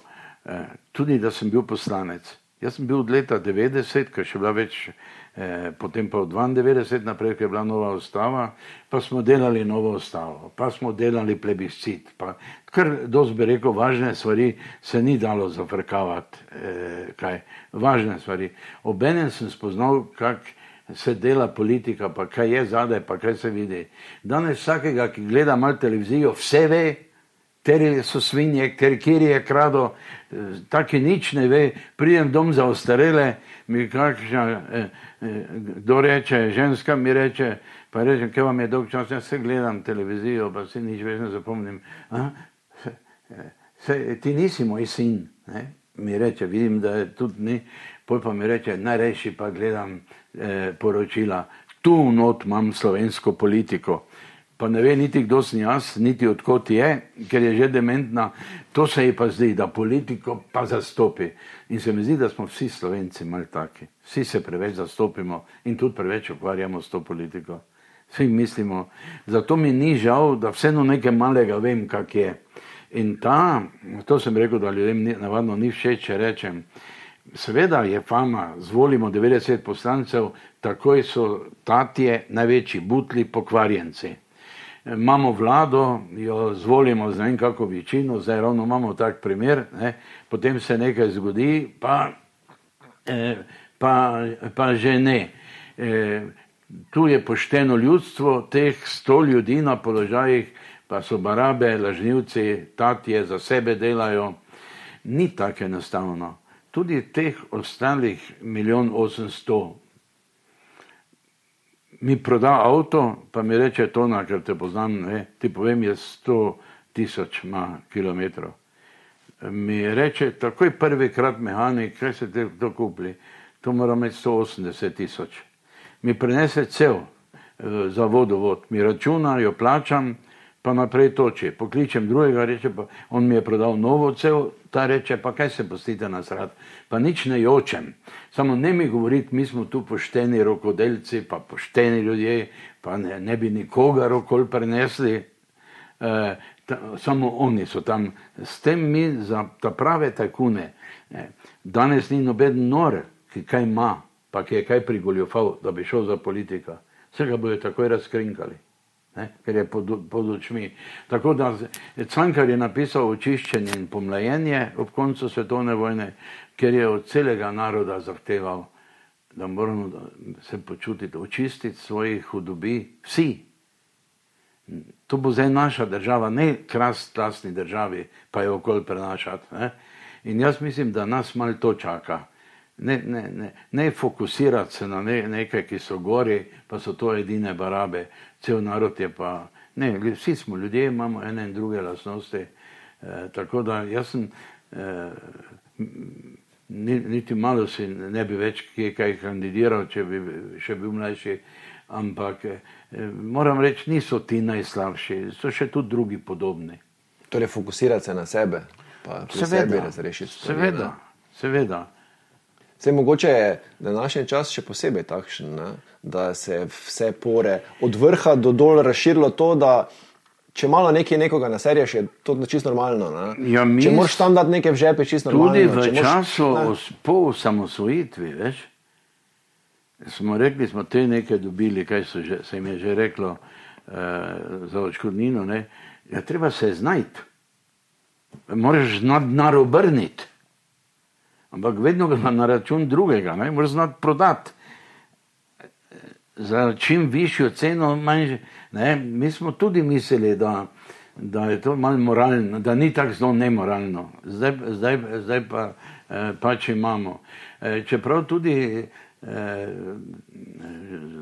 Tudi da sem bil poslanec. Jaz sem bil od leta 90, ker še bila več, eh, potem pa od 92 naprej, ker je bila nova ustava, pa smo delali novo ustavo, pa smo delali plebiscit. Pa, kar dosti bi rekel, važne stvari se ni dalo zafrkavati, eh, kaj, važne stvari. Obenem sem spoznal, kak se dela politika, pa kaj je zadaj, pa kaj se vidi. Danes vsakega, ki gleda malo televizijo, vse ve, kateri so svinje, kjer je krado, taki nič ne ve, pridem dom za ostarele, mi kakšna, eh, eh, kdo reče, ženska mi reče, pa reče, kaj vam je dolg čas, jaz se gledam televizijo, pa se nič več ne zapomnim. Se, se, ti nisi moj sin, ne? mi reče, vidim, da je tudi ni, poj pa mi reče, najrejši pa gledam eh, poročila, tu not imam slovensko politiko pa ne ve niti kdo sem jaz, niti odkot je, ker je že dementna, to se ji pa zdi, da politiko pa zastopi. In se mi zdi, da smo vsi slovenci mal taki, vsi se preveč zastopimo in tudi preveč ukvarjamo s to politiko. Vsi mislimo, zato mi ni žal, da vseeno nekaj malega vem, kak je. In ta, to sem rekel, da ljudem ni, navadno ni všeč, če rečem, seveda je fama, zvolimo 90 poslancev, takoj so tatje največji butli pokvarjenci imamo vlado, jo zvolimo z ne vem kako večino, zdaj ravno imamo tak primer, ne, potem se nekaj zgodi, pa, eh, pa, pa že ne. Eh, tu je pošteno ljudstvo, teh sto ljudi na položajih, pa so barabe, lažnivci, tatje za sebe delajo, ni tako enostavno. Tudi teh ostalih milijon osemsto mi proda avto, pa mi reče tona, ker te poznam, ne, ti povem, je 100 tisoč kilometrov. Mi reče, takoj prvi krat mehanik, kaj se te to kupili, to mora imeti 180 tisoč. Mi prenese cel eh, za vodovod, mi računa, jo plačam, pa naprej toči. Pokličem drugega, reče pa, on mi je prodal novo cel, ta reče, pa kaj se postite na srad, pa nič ne jočem. Samo ne mi govoriti, mi smo tu pošteni rokodelci, pa pošteni ljudje, pa ne, ne bi nikogar okol prenesli. E, ta, samo oni so tam, s tem mi za ta prave tajkune. E, danes ni noben nor, ki kaj ima, pa ki je kaj prigoljofal, da bi šel za politika. Vse ga bojo takoj razkrinkali ne, ker je pod, pod očmi. Tako da Cankar je napisal očiščenje in pomlajenje ob koncu svetovne vojne, ker je od celega naroda zahteval, da moramo se počutiti, očistiti svojih hudobi, vsi. To bo zdaj naša država, ne krast tasni državi, pa jo okol prenašati. Ne. In jaz mislim, da nas mal to čaka. Ne, ne, ne, ne fokusirati se na ne, nekaj, ki so gori, pa so to edine barabe cel narod je pa, ne, vsi smo ljudje, imamo ene in druge lasnosti. E, tako da jaz sem, e, ni, niti malo si ne bi več kaj kandidiral, če bi še bil mlajši. Ampak eh, moram reči, niso ti najslabši, so še tudi drugi podobni. Torej, fokusirati se na sebe, pa pri sebi razrešiti stvari. Seveda, ne. seveda. Vse mogoče je današnji čas še posebej takšen, ne? da se je vse pore od vrha do dol razširilo to, da če malo nekaj nekoga naserješ, je to čisto normalno. Ja, če moraš tam dati nekaj v žepe, čisto normalno. Tudi v moraš- času ne. os- po osamosvojitvi, veš, smo rekli, smo te nekaj dobili, kaj že, se jim je že reklo eh, za očkodnino. Ne? Ja, treba se znajti. Moraš znati narobrniti. Ampak vedno ga na račun drugega, ne moreš znati prodati. Za čim višjo ceno, manj, ne, mi smo tudi mislili, da, da je to malo moralno, da ni tako zelo nemoralno. Zdaj, zdaj, zdaj pa eh, pač imamo. Eh, čeprav tudi eh,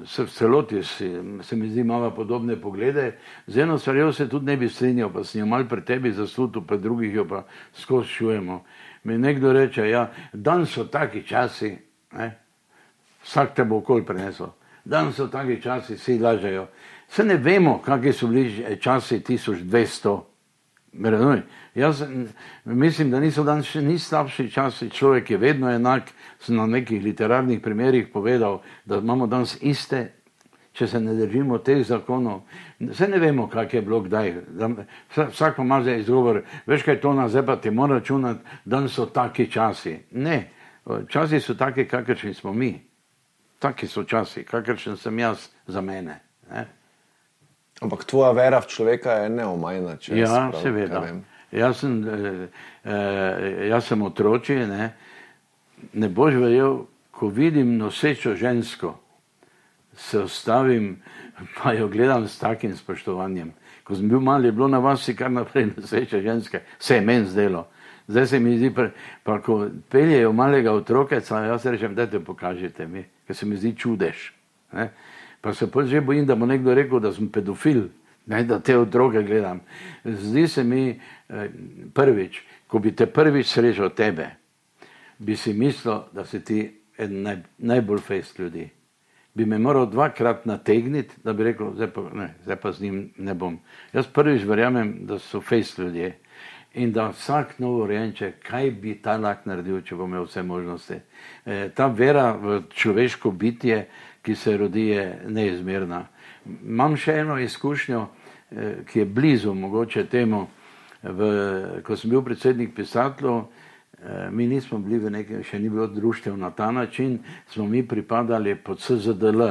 se v celoti si, se mi zdi malo podobne poglede, z eno stvarjo se tudi ne bi strinjal, pa sem jo mal pri tebi zasutil, pri drugih jo pa skozi čujemo. Mi nekdo reče, ja, dan so taki časi, ne, vsak te bo okol prinesel. Dan so taki časi, vsi lažejo. Se ne vemo, kakšni so bili že časi 1200. Razumem. Jaz mislim, da niso danes še ni slabši časi, človek je vedno enak. Sem na nekih literarnih primerih povedal, da imamo danes iste, če se ne držimo teh zakonov. Se ne vemo, kak je bilo kdaj. Da- vsa- Vsak ima zdaj izgovor, veš kaj to nazaj pa ti mora računati, danes so taki časi. Ne, časi so taki, kakršni smo mi. Taki so časi, kakršen sem jaz za mene. Ne? Ampak tvoja vera v človeka je neomajna. Ja, prav seveda. Jaz sem, eh, eh, jaz sem otroči, ne, ne boš verjel, ko vidim nosečo žensko, se ustavim, pa jo gledam s takim spoštovanjem. Ko sem bil mal, je bilo na vas kar naprej noseče ženske, se je meni zdelo. Zdaj se mi zdi, pa, pa ko peljejo malega otrokeca, jaz rečem, dajte pokažite mi, ker se mi zdi čudež. Ne? Pa se pa že bojim, da bo nekdo rekel, da sem pedofil, ne, da te otroke gledam. Zdi se mi eh, prvič, ko bi te prvič srečal tebe, bi si mislil, da si ti eden naj, najbolj fejst ljudi. Bi me moral dvakrat nategniti, da bi rekel, zdaj pa, ne, zdaj pa z njim ne bom. Jaz prvič verjamem, da so fejst ljudje in da vsak novorojenček, kaj bi ta lahko naredil, če bo imel vse možnosti. E, ta vera v človeško bitje, ki se rodi, je neizmerna. Imam še eno izkušnjo, eh, ki je blizu mogoče temu. V, ko sem bil predsednik pisateljev, mi nismo bili v nekem, še ni bilo društev na ta način, smo mi pripadali pod SZDL,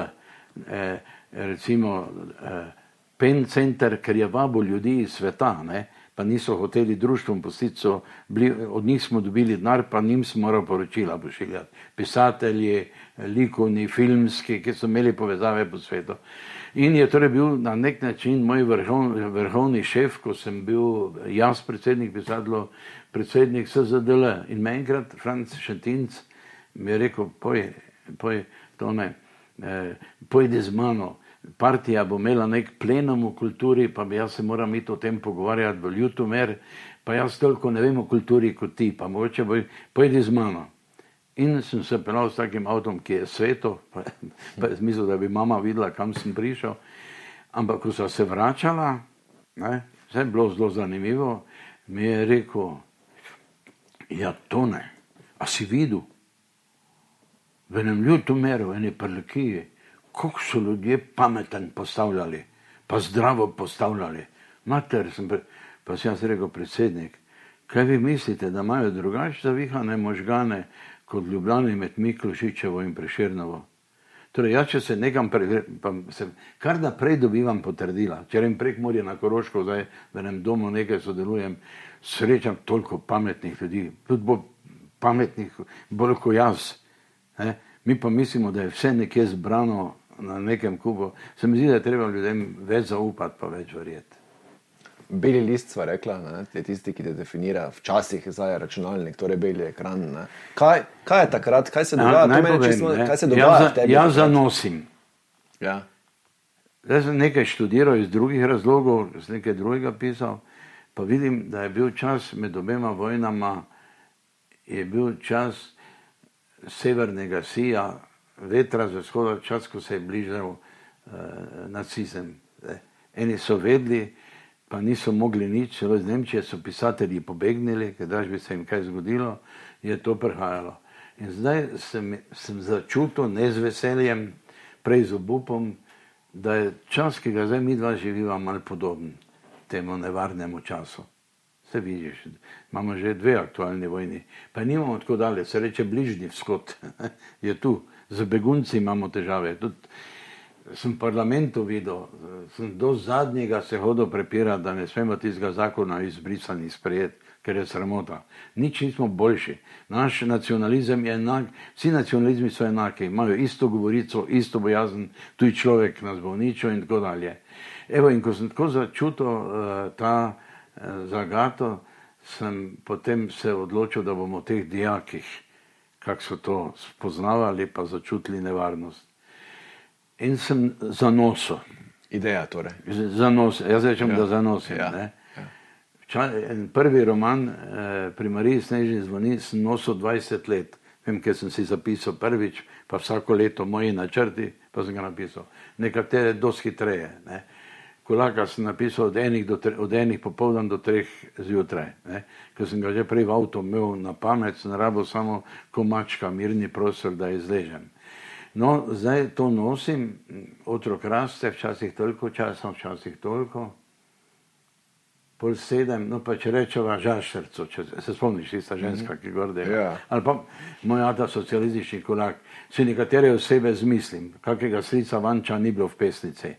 eh, recimo eh, PEN center, ker je vabo ljudi iz sveta, ne, pa niso hoteli društvom pustiti, so bili, od njih smo dobili denar, pa njim smo morali poročila pošiljati. Pisatelji, likovni, filmski, ki so imeli povezave po svetu. In je torej bil na nek način moj vrhov, vrhovni šef, ko sem bil jaz predsednik pisateljev, predsednik SZDL. In me enkrat Franc Šetinc mi je rekel, poj, poj, tone, eh, pojdi z mano. Partija bo imela nek plenum v kulturi, pa bi jaz se moral iti o tem pogovarjati v Ljutomer, pa jaz toliko ne vem o kulturi kot ti, pa mogoče boj, pojdi z mano. In sem se pelal s takim avtom, ki je sveto, pa, pa je mislil, da bi mama videla, kam sem prišel. Ampak ko so se vračala, ne, vse je bilo zelo zanimivo, mi je rekel, ja, to ne, a si videl? V enem ljutomeru, v eni prlekiji, kako so ljudje pameten postavljali, pa zdravo postavljali. Mater, sem pre... pa sem jaz rekel, predsednik, kaj vi mislite, da imajo drugače zavihane možgane kot Ljubljani med Miklošičevo in Preširnovo? Torej, jaz, če se nekam, pre, pa se kar naprej dobivam potrdila, če grem prek morja na Koroško, zdaj v enem domu nekaj sodelujem, srečam toliko pametnih ljudi, tudi bolj pametnih, bolj kot jaz. Ne? Mi pa mislimo, da je vse nekje zbrano na nekem kubu. Se mi zdi, da je treba ljudem več zaupati, pa več verjeti. Beli list, sva rekla, ne, je tisti, ki te definira, včasih zdaj računalnik, torej beli ekran. Ne. Kaj, kaj je takrat, kaj se dogaja? To naj mene povem, čisto- kaj se dogaja jaz, tebi? jaz zanosim. Ja. Zdaj sem nekaj študiral iz drugih razlogov, sem nekaj drugega pisal, pa vidim, da je bil čas med obema vojnama, je bil čas severnega sija, vetra z vzhoda, čas, ko se je bližal uh, nacizem. Eni so vedeli, pa niso mogli nič, celo iz Nemčije so pisatelji pobegnili, ker bi se jim kaj zgodilo, je to prihajalo. In zdaj sem, sem začutil ne z veseljem, prej z obupom, da je čas, ki ga zdaj mi dva živiva, mal podoben temu nevarnemu času. Se vidiš, imamo že dve aktualni vojni, pa nimamo tako dalje, se reče bližnji vzhod, je tu, z begunci imamo težave. Tudi sem v parlamentu videl, sem do zadnjega se hodil prepirati, da ne smemo tistega zakona izbrisani sprejeti, ker je sramota. Nič nismo boljši. Naš nacionalizem je enak, vsi nacionalizmi so enaki, imajo isto govorico, isto bojazen, tuj človek nas bo uničil in tako dalje. Evo, in ko sem tako začutil uh, ta uh, zagato, sem potem se odločil, da bomo v teh dijakih, kako so to spoznavali, pa začutili nevarnost. In sem zanosil. Ideja torej. Zanosil, jaz rečem, ja. da zanosim. Ja. Ča, prvi roman eh, pri Mariji Snežni zvoni sem nosil 20 let. Vem, ker sem si zapisal prvič, pa vsako leto moji načrti, pa sem ga napisal. Nekatere dosti hitreje. Ne. Kolaka sem napisal od enih, tre, od enih popoldan do treh zjutraj. Ne. Ker sem ga že prej v avtu imel na pamet, sem rabo samo komačka, mirni prostor, da izležem. No, zdaj to nosim, otrok raste, včasih toliko časa, včasih toliko pol sedem, no pa če rečemo žašerco, če se spomniš, tista ženska, mm -hmm. ki gorde. Ja. Ali pa moj ata socialistični korak, si nekatere osebe zmislim, kakega slica vanča ni bilo v pesnici,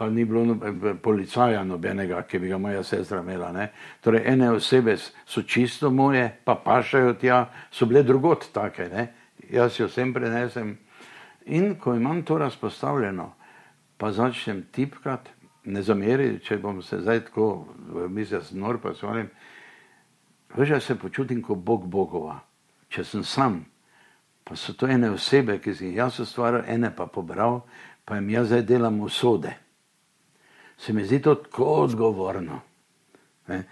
pa ni bilo no, policaja nobenega, ki bi ga moja sestra imela. Ne? Torej, ene osebe so čisto moje, pa pašajo tja, so bile drugot take, ne? jaz jo vsem prenesem. In ko imam to razpostavljeno, pa začnem tipkati, ne zameri, če bom se zdaj tako, mislim, znor pa svojem, veš, se počutim kot Bog Bogova. Če sem sam, pa so to ene osebe, ki si jih jaz ustvaril, ene pa pobral, pa jim jaz zdaj delam usode. Se mi zdi to tako odgovorno. Ne?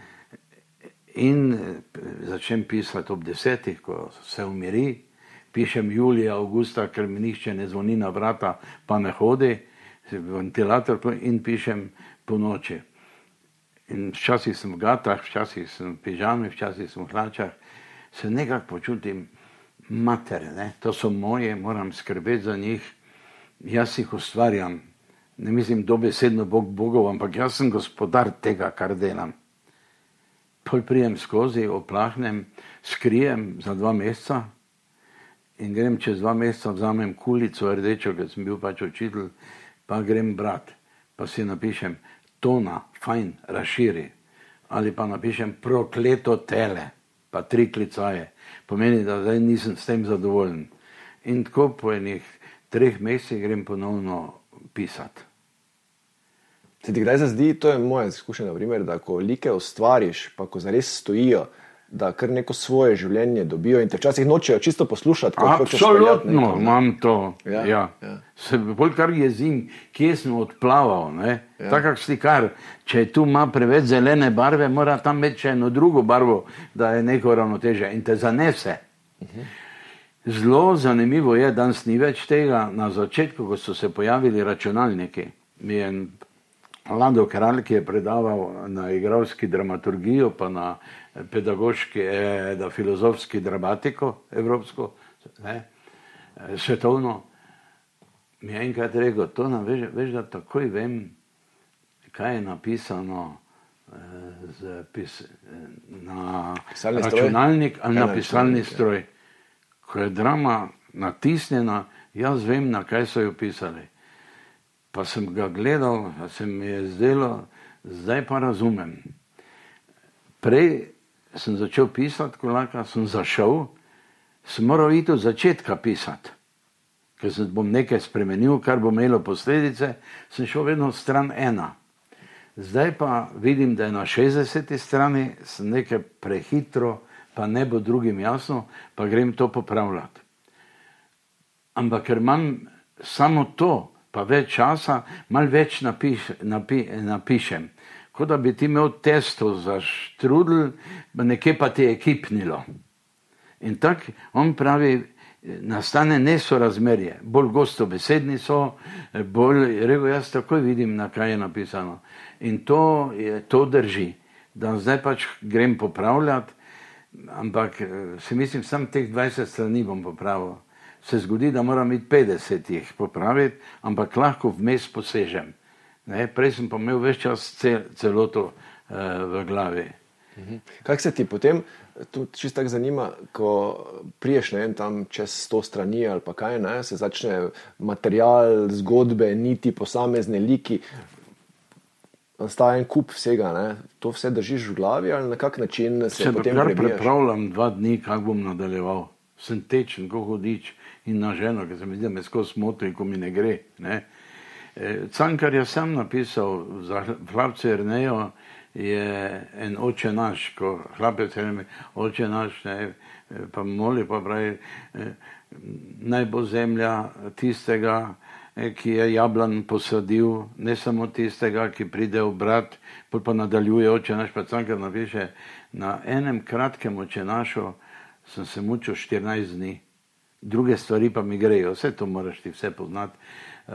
In eh, začnem pisati ob desetih, ko se umiri, pišem julija, avgusta, ker mi nihče ne zvoni na vrata, pa ne hodi ventilator in pišem po noči. In včasih sem v gatah, včasih sem v pižami, včasih sem v hlačah, se nekako počutim mater, ne? to so moje, moram skrbeti za njih, jaz jih ustvarjam. Ne mislim dobesedno Bog Bogov, ampak jaz sem gospodar tega, kar delam. Pol prijem skozi, oplahnem, skrijem za dva meseca in grem čez dva meseca, vzamem kulico rdečo, ker sem bil pač učitelj pa grem brat, pa si napišem tona, fajn, razširi. Ali pa napišem prokleto tele, pa tri klicaje. Pomeni, da zdaj nisem s tem zadovoljen. In tako po enih treh mesecih grem ponovno pisati. Se ti kdaj zdi, to je moja izkušnja, da ko like ustvariš, pa ko zares stojijo, da kar neko svoje življenje dobijo in te včasih nočejo čisto poslušati. Absolutno, imam to. Ja, ja. Ja. Se bolj kar jezim, kje sem odplaval. Ja. Tako slikar, če tu ima preveč zelene barve, mora tam imeti še eno drugo barvo, da je neko ravnoteže in te zanese. Uh -huh. Zelo zanimivo je, da danes ni več tega. Na začetku, ko so se pojavili računalniki, mi je Lando Kralj, ki je predaval na igralski dramaturgijo, pa na pedagoški, eh, da filozofski dramatiko, evropsko, ne, eh, svetovno. Mi je enkrat rekel, to nam veš, veš, da takoj vem, kaj je napisano eh, pis, na pisalni računalnik stroj? ali na pisalni stroj. Ko je drama natisnjena, jaz vem, na kaj so jo pisali. Pa sem ga gledal, se mi je zdelo, zdaj pa razumem. Prej sem začel pisati, kolaka, sem zašel, sem moral iti od začetka pisati, ker se bom nekaj spremenil, kar bo imelo posledice, sem šel vedno stran ena. Zdaj pa vidim, da je na 60. strani nekaj prehitro, pa ne bo drugim jasno, pa grem to popravljati. Ampak ker imam samo to, pa več časa, malo več napiš, napi, napišem kot da bi ti imel testo za štrudel, nekje pa ti je kipnilo. In tako on pravi, nastane nesorazmerje. Bolj gosto besedni so, bolj, rekel, jaz takoj vidim, na kaj je napisano. In to, to drži, da zdaj pač grem popravljati, ampak si mislim, sam teh 20 strani bom popravil. Se zgodi, da moram iti 50 jih popraviti, ampak lahko vmes posežem. Ne? Prej sem pa imel več čas cel, celoto uh, v glavi. Mhm. Kaj se ti potem, tudi čisto tako zanima, ko priješ ne, tam čez sto strani ali pa kaj, ne, se začne material, zgodbe, niti posamezne liki, staje en kup vsega, ne. to vse držiš v glavi ali na kak način se, se potem prebijaš? Pripravljam dva dni, kako bom nadaljeval. Sem tečen, ko hodič in na ženo, ker se mi zdi, da me skozi smotri, ko mi ne gre. Ne. E, Cankar je sam napisal za hlapce Ernejo, je en oče naš, ko hlapec reče, oče naš, ne, pa moli, pa pravi, eh, naj bo zemlja tistega, eh, ki je jablan posadil, ne samo tistega, ki pride v brat, pa, pa nadaljuje oče naš, pa cankar napiše, na enem kratkem oče našo sem se mučil 14 dni, druge stvari pa mi grejo, vse to moraš ti vse poznati. E,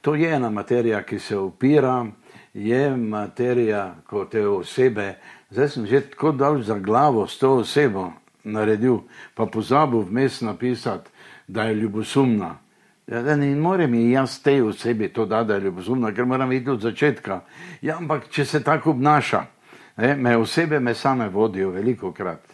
to je ena materija, ki se upira, je materija kot te osebe. Zdaj sem že tako dal za glavo s to osebo naredil, pa pozabil vmes napisati, da je ljubosumna. Ja, da ne morem jaz tej osebi to dati, da je ljubosumna, ker moram iti od začetka. Ja, ampak če se tako obnaša, ne, me osebe me same vodijo veliko krat.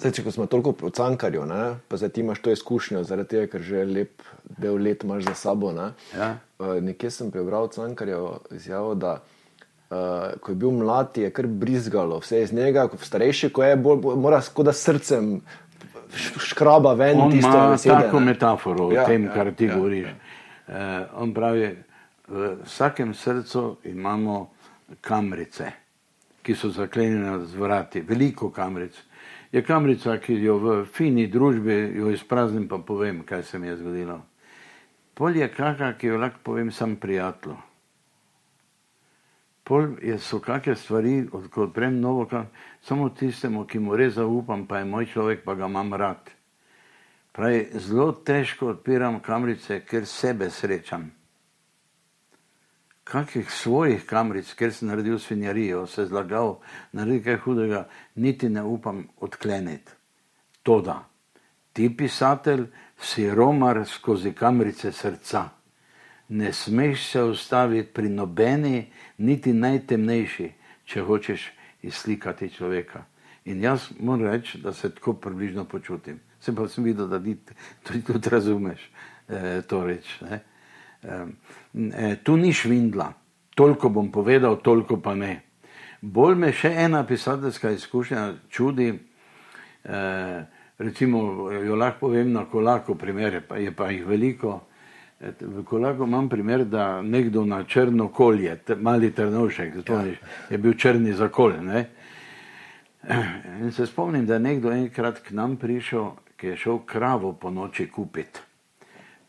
Zdaj, če smo toliko po cankarju, ne, pa zdaj ti imaš to izkušnjo, zaradi tega, ker že lep del let imaš za sabo. Ne. Ja. Uh, nekje sem prebral cankarjevo izjavo, da uh, ko je bil mlad, je kar brizgalo vse iz njega, ko starejši, ko je bolj, bolj mora skoda srcem škraba ven. On tisto besede, tako ne. metaforo o Ja, tem, ja, kar ti ja, govoriš. ja. Uh, on pravi, v vsakem srcu imamo kamrice, ki so zaklenjene z vrati, veliko kamric. Je kamrica, ki jo v fini družbi jo izpraznim, pa povem, kaj se mi je zgodilo. Pol je kaka, ki jo lahko povem sam prijatelju. Pol je, so kakšne stvari, ko odprem novo, kam, samo tistemu, ki mu res zaupam, pa je moj človek, pa ga imam rad. Pravi, zelo težko odpiram kamrice, ker sebe srečam. Kakih svojih kamric, ker sem naredil svinjarijo, se zlagal, naredil kaj hudega, niti ne upam odkleniti. Toda, ti pisatelj si romar skozi kamrice srca. Ne smeš se ustaviti pri nobeni, niti najtemnejši, če hočeš izslikati človeka. In jaz moram reči, da se tako približno počutim. Sem pa sem videl, da ti tudi, tudi razumeš eh, to reč. Ne? Eh, tu ni švindla, toliko bom povedal, toliko pa ne. Bolj me še ena pisateljska izkušnja čudi, eh, recimo, jo lahko povem na kolaku, primer, pa je pa jih veliko. Et, V kolaku imam primer, da nekdo na črno kolje, mali trnovšek, zato ja. je bil črni zakol. Ne? In se spomnim, da je nekdo enkrat k nam prišel, ki je šel kravo po noči kupiti.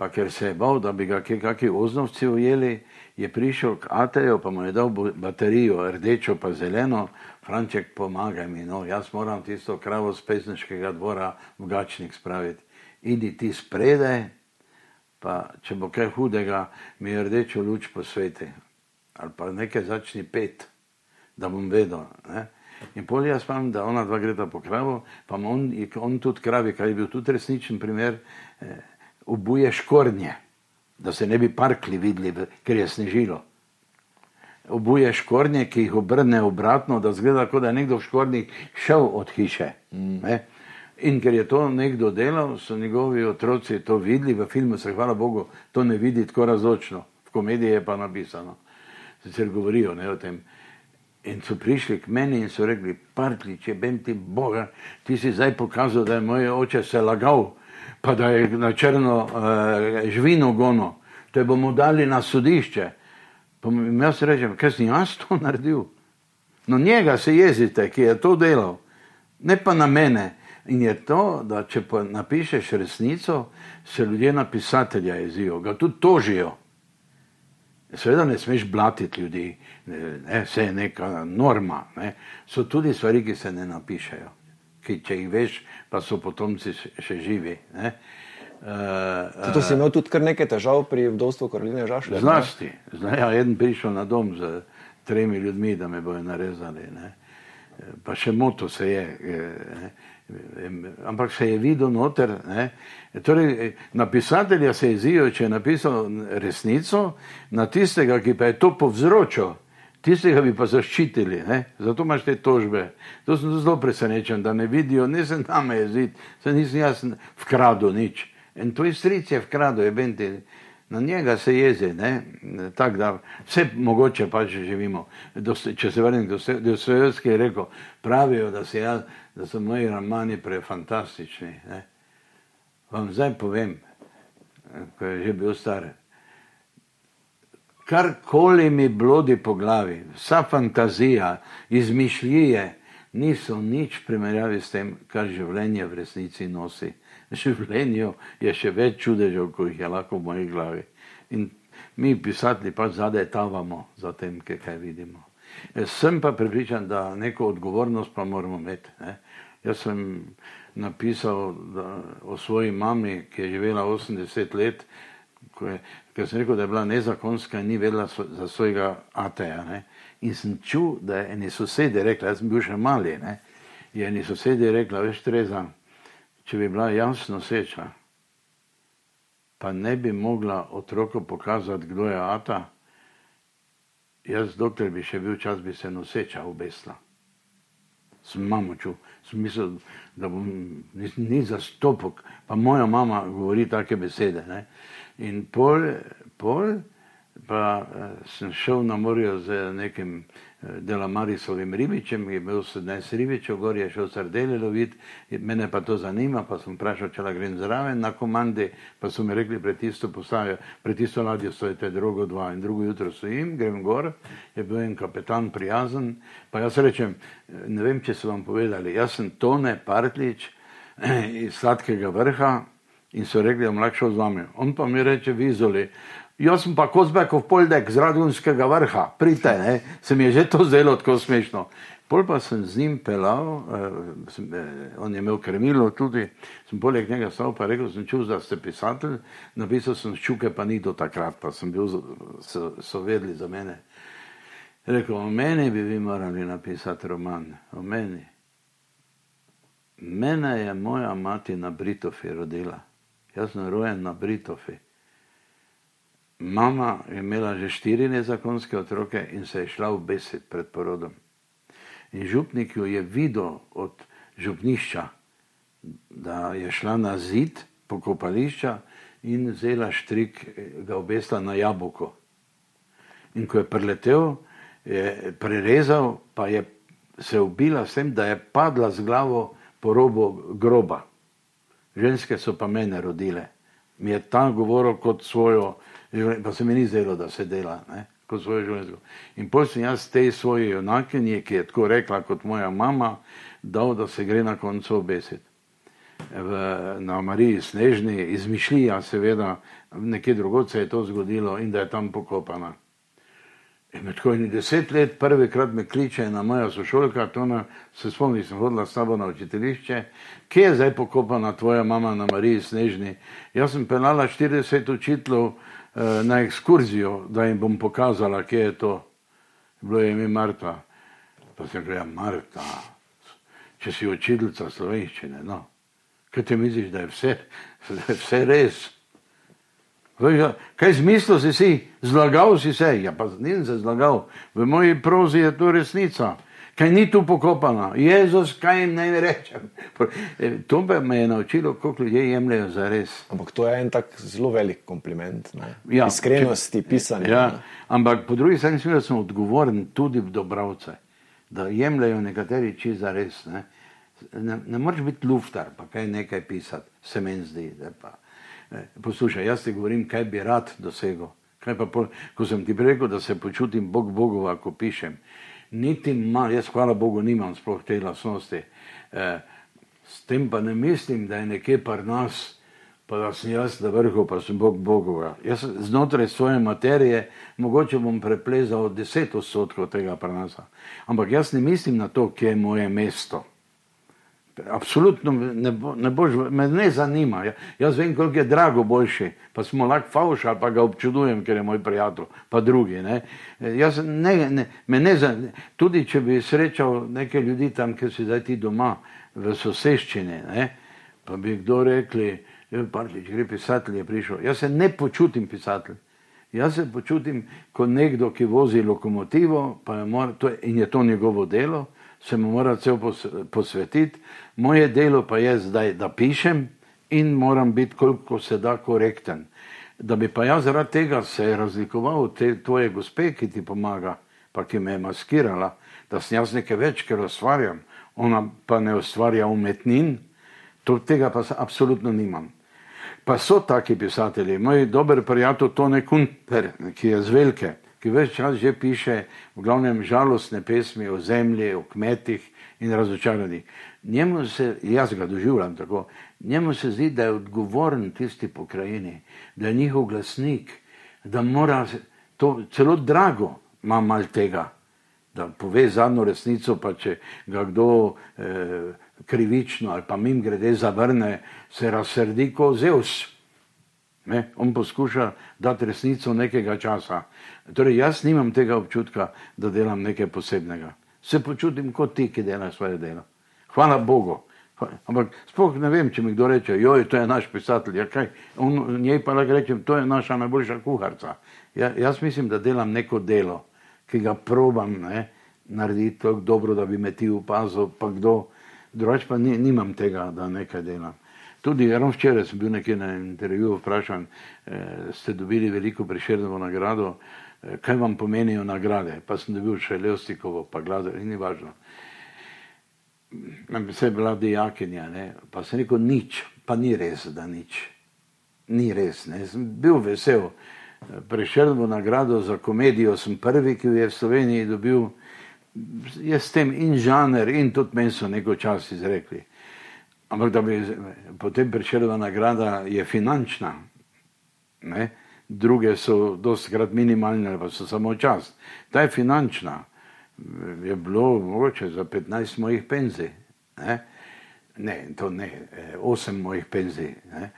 Pa ker se je bal, da bi ga kakšni oznovci ujeli, je prišel k Ateju, pa mu je dal baterijo, rdečo pa zeleno, Franček, pomagaj mi, no, jaz moram tisto kravo z pesniškega dvora v gačnik spraviti. Idi ti spredaj, pa če bo kaj hudega, mi je rdečo luč posveti. Ali pa nekaj začni pet, da bom vedel. Ne? In pol jaz spomnim, da ona dva greta po kravo, pa on, on tudi kravi, kar je bil tudi resničen primer, eh, obuje škornje, da se ne bi parkli videli, ker je snežilo. Obuje škornje, ki jih obrne obratno, da zgleda, kot da je nekdo v škornjih šel od hiše. Mm. In ker je to nekdo delal, so njegovi otroci to videli, v filmu se, hvala Bogu, to ne vidi tako razočno, v komediji je pa napisano. Sicer govorijo ne, o tem. In so prišli k meni in so rekli, partli, če bem ti Boga, ti si zdaj pokazal, da je moj oče se lagal, pa da je na črno uh, živino gono, te bomo dali na sodišče. Pa jim jaz rečem, kaj sem jaz to naredil? No njega se jezite, ki je to delal, ne pa na mene. In je to, da če napišeš resnico, se ljudje na pisatelja jezijo, ga tudi tožijo. Seveda ne smeš blatiti ljudi, ne, vse je neka norma. Ne. So tudi stvari, ki se ne napišejo. Ki če jih veš, pa so potomci še živi. Ne? Uh, to si imel tudi kar nekaj težav pri vdovstvu Karoline Žašle? Zlasti. Zdaj, ja, eden prišel na dom z tremi ljudmi, da me bojo narezali. Ne? Pa še moto se je. Ne? Ampak se je videl noter. Torej, na pisatelja se je zdijo, če je napisal resnico, na tistega, ki pa je to povzročil, tistega bi pa zaščitili. Ne? Zato imaš te tožbe. To sem zelo presenečen, da ne vidijo, ne se nam je zid, se nisem jaz vkradil nič. In tvoj stric je vkradil, je benti. Na njega se jezi, tako da vse mogoče pa če živimo. Če se vrnem do Dostojevske, je rekel, pravijo, da, jaz, da so moji romani prefantastični. Ne? Vam zdaj povem, ko je že bil star, karkoli mi blodi po glavi, vsa fantazija, izmišljije, niso nič primerjavi s tem, kar življenje v resnici nosi. V življenju je še več čudežev, kot jih je lahko v moji glavi. In mi, pisatelji, pač zadaj tavamo za tem, kaj vidimo. Jaz sem pa pripričan, da neko odgovornost pa moramo imeti. Ne? Jaz sem napisal da, o svoji mami, ki je živela 80 let, ker sem rekel, da je bila nezakonska in ni vedela so, za svojega ateja. Ne? In sem čutil, da je eni sosedi rekli, jaz sem bil še mali, ne? je eni sosedi rekli, veš, Treza, če bi bila jasno seča, pa ne bi mogla otroku pokazati, kdo je ata, jaz, dokler bi še bil čas, bi se noseča obesla. Sem mamo čutil, sem mislil, da bom ni, ni zastopok, pa moja mama govori take besede. Ne? In pol, pol pa uh, sem šel na morje z nekim uh, delamarisovim ribičem, ki je bil 17 ribičev, gor je šel sardele loviti, mene pa to zanima, pa sem vprašal, če la grem zraven na komandi, pa so mi rekli, pred tisto postajo, pred tisto ladjo stojite drugo dva in drugo jutro stojim, grem gor, je bil en kapetan prijazen, pa jaz rečem, ne vem, če so vam povedali, jaz sem Tone Partlič iz Sladkega vrha, in so rekli, da je mlajši od vami. On pa mi reče, vizoli. Jaz sem pa Kozbekov poldek z Radunskega vrha, pridite, ne? se mi je že to zdelo tako smešno. Pol pa sem z njim pelal, eh, sem, eh, on je imel krmilo tudi, sem poleg njega stal pa rekel, sem čul, da ste pisatelj, napisal sem ščuke, pa ni do takrat, pa sem bil, so, so vedli za mene. Rekel, o meni bi vi morali napisati roman, o meni. Mene je moja mati na Britofi rodila. Jaz sem rojen na Britofi. Mama je imela že štiri nezakonske otroke in se je šla v besed pred porodom. In župnik jo je videl od župnišča, da je šla na zid pokopališča in vzela štrik, ga obesla na jabolko. In ko je preletel, je prerezal, pa je se ubila s tem, da je padla z glavo po robu groba ženske so pa mene rodile. Mi je tam govoril kot svojo, pa se mi ni zdelo, da se dela, ne? kot svojo žensko. In potem sem jaz tej svoji junakinji, ki je tako rekla kot moja mama, dal, da se gre na koncu obesiti. V, na Mariji Snežni izmišljija, seveda, nekje drugod se je to zgodilo in da je tam pokopana. In med kojimi deset let, prvi krat me kliče ena moja sošolka, to na, se spomnim, sem hodila s tabo na učiteljišče, kje je zdaj pokopana tvoja mama na Mariji Snežni. Jaz sem penala 40 učiteljev eh, na ekskurzijo, da jim bom pokazala, kje je to. Bilo je ime Marta. Pa sem rekla, ja, Marta, če si učiteljica slovenščine, no. Kaj ti misliš, da je vse, da je vse res? Kaj zmislil si si, zlagal si se, ja pa nisem se zlagal, v moji prozi je to resnica, kaj ni tu pokopana, Jezus, kaj jim naj rečem. E, to pa me je naučilo, koliko ljudje jemljajo za res. Ampak to je en tak zelo velik kompliment, ja, iskrenosti pisanja. Ja, ampak po drugi strani sem, sem odgovoren tudi v dobravce, da jemljajo nekateri či za res. Ne, ne, ne moreš biti luftar, pa kaj nekaj pisati, se meni zdi. Poslušaj, jaz ti govorim, kaj bi rad dosegel. Po, ko sem ti rekel, da se počutim Bog Bogova, ko pišem, niti malo, jaz hvala Bogu nimam sploh te lasnosti. E, s tem pa ne mislim, da je nekje par nas, pa da sem jaz na vrhu, pa sem Bog Bogova. Jaz znotraj svoje materije mogoče bom preplezal deset odstotkov tega prnasa. Ampak jaz ne mislim na to, kje je moje mesto. Absolutno ne, bo, ne boš, me ne zanima. Ja, jaz vem, koliko je drago boljši, pa smo lahko fauš ali pa ga občudujem, ker je moj prijatelj, pa drugi. Ne. Jaz ne, ne, me ne zanima. Tudi če bi srečal neke ljudi tam, ki si zdaj ti doma v soseščini, ne, pa bi kdo rekli, Parlič, gre pisatelj, je prišel. Jaz se ne počutim pisatelj. Jaz se počutim kot nekdo, ki vozi lokomotivo je mora, to in je to njegovo delo se mu mora cel posvetiti, moje delo pa je zdaj, da pišem in moram biti koliko se da korekten. Da bi pa jaz zaradi tega se razlikoval od te tvoje gospe, ki ti pomaga, pa ki me je maskirala, da sem jaz nekaj več, ker ustvarjam, ona pa ne ustvarja umetnin, to tega pa absolutno nimam. Pa so taki pisatelji, moj dober prijatelj Tone Kunter, ki je z velike, ki več čas že piše v glavnem žalostne pesmi o zemlji, o kmetih in razočaranih. Njemu se, jaz ga doživljam tako, njemu se zdi, da je odgovoren tisti pokrajini, da je njihov glasnik, da mora to celo drago ima mal tega, da pove zadnjo resnico, pa če ga kdo eh, krivično ali pa mim grede zavrne, se razsrdi kot Zeus. Ne? On poskuša dati resnico nekega časa. Torej, jaz nimam tega občutka, da delam nekaj posebnega. Se počutim kot ti, ki delaš svoje delo. Hvala Bogu. Ampak sploh ne vem, če mi kdo reče, joj, to je naš pisatelj. Ja, kaj? On, njej pa lahko rečem, to je naša najboljša kuharca. Ja, jaz mislim, da delam neko delo, ki ga probam ne, narediti tako dobro, da bi me ti upazil, pa kdo. Drugač pa ni, nimam tega, da nekaj delam. Tudi ravno včeraj sem bil nekje na intervjuju vprašan, eh, ste dobili veliko priširjeno nagrado, eh, kaj vam pomenijo nagrade, pa sem dobil še Levstikovo, pa gladar in ni važno. Vse je bila dijakinja, ne? pa sem rekel nič, pa ni res, da nič. Ni res, ne? sem bil vesel. Priširjeno nagrado za komedijo sem prvi, ki jo je v Sloveniji dobil, je s tem in žanr in tudi meni so neko čas izrekli. Ampak da bi potem prišla nagrada, je finančna. Ne? Druge so dosti krat minimalne, pa so samo čas. Ta je finančna. Je bilo mogoče za 15 mojih penzij. Ne? ne, to ne, 8 mojih penzij. Ne?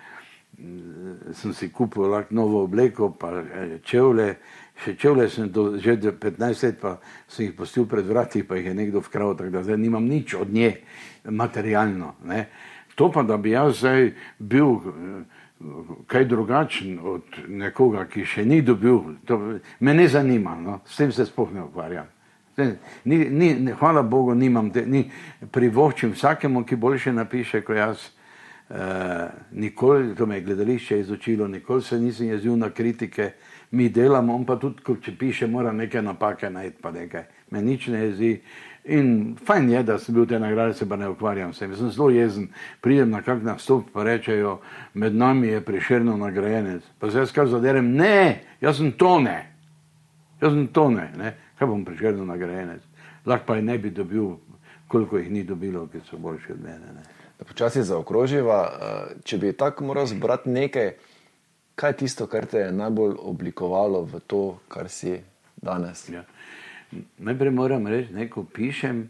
Sem si kupil lahko novo obleko, pa eh, čevlje. Še čevlje sem do, že 15 let, pa sem jih postil pred vrati, pa jih je nekdo vkral, tako da zdaj nimam nič od nje materialno. Ne. To pa, da bi jaz zdaj bil kaj drugačen od nekoga, ki še ni dobil, to me ne zanima, no. s tem se spoh ne ukvarjam. Ni, ni, hvala Bogu, nimam te, ni privoščim vsakemu, ki boljše napiše kot jaz. E, nikoli, to me je gledališče izučilo, nikoli se nisem jezil na kritike, mi delamo, on pa tudi, če piše, mora neke napake najti, pa nekaj. Me nič ne jezi. In fajn je, da sem bil te nagrade, se pa ne ukvarjam s tem. Sem zelo jezen, pridem na kak nastop, pa rečejo, med nami je priširno nagrajenec. Pa se jaz kar zaderem, ne, jaz sem tone, jaz sem tone, ne? kaj bom priširno nagrajenec. Lahko pa je ne bi dobil, koliko jih ni dobilo, ki so boljši od mene. Ne? Počasi zaokroživa, eh, če bi tako moral zbrati nekaj, kaj je tisto, kar te je najbolj oblikovalo v to, kar si danes. Ja. Najprej moram reči, da ko pišem,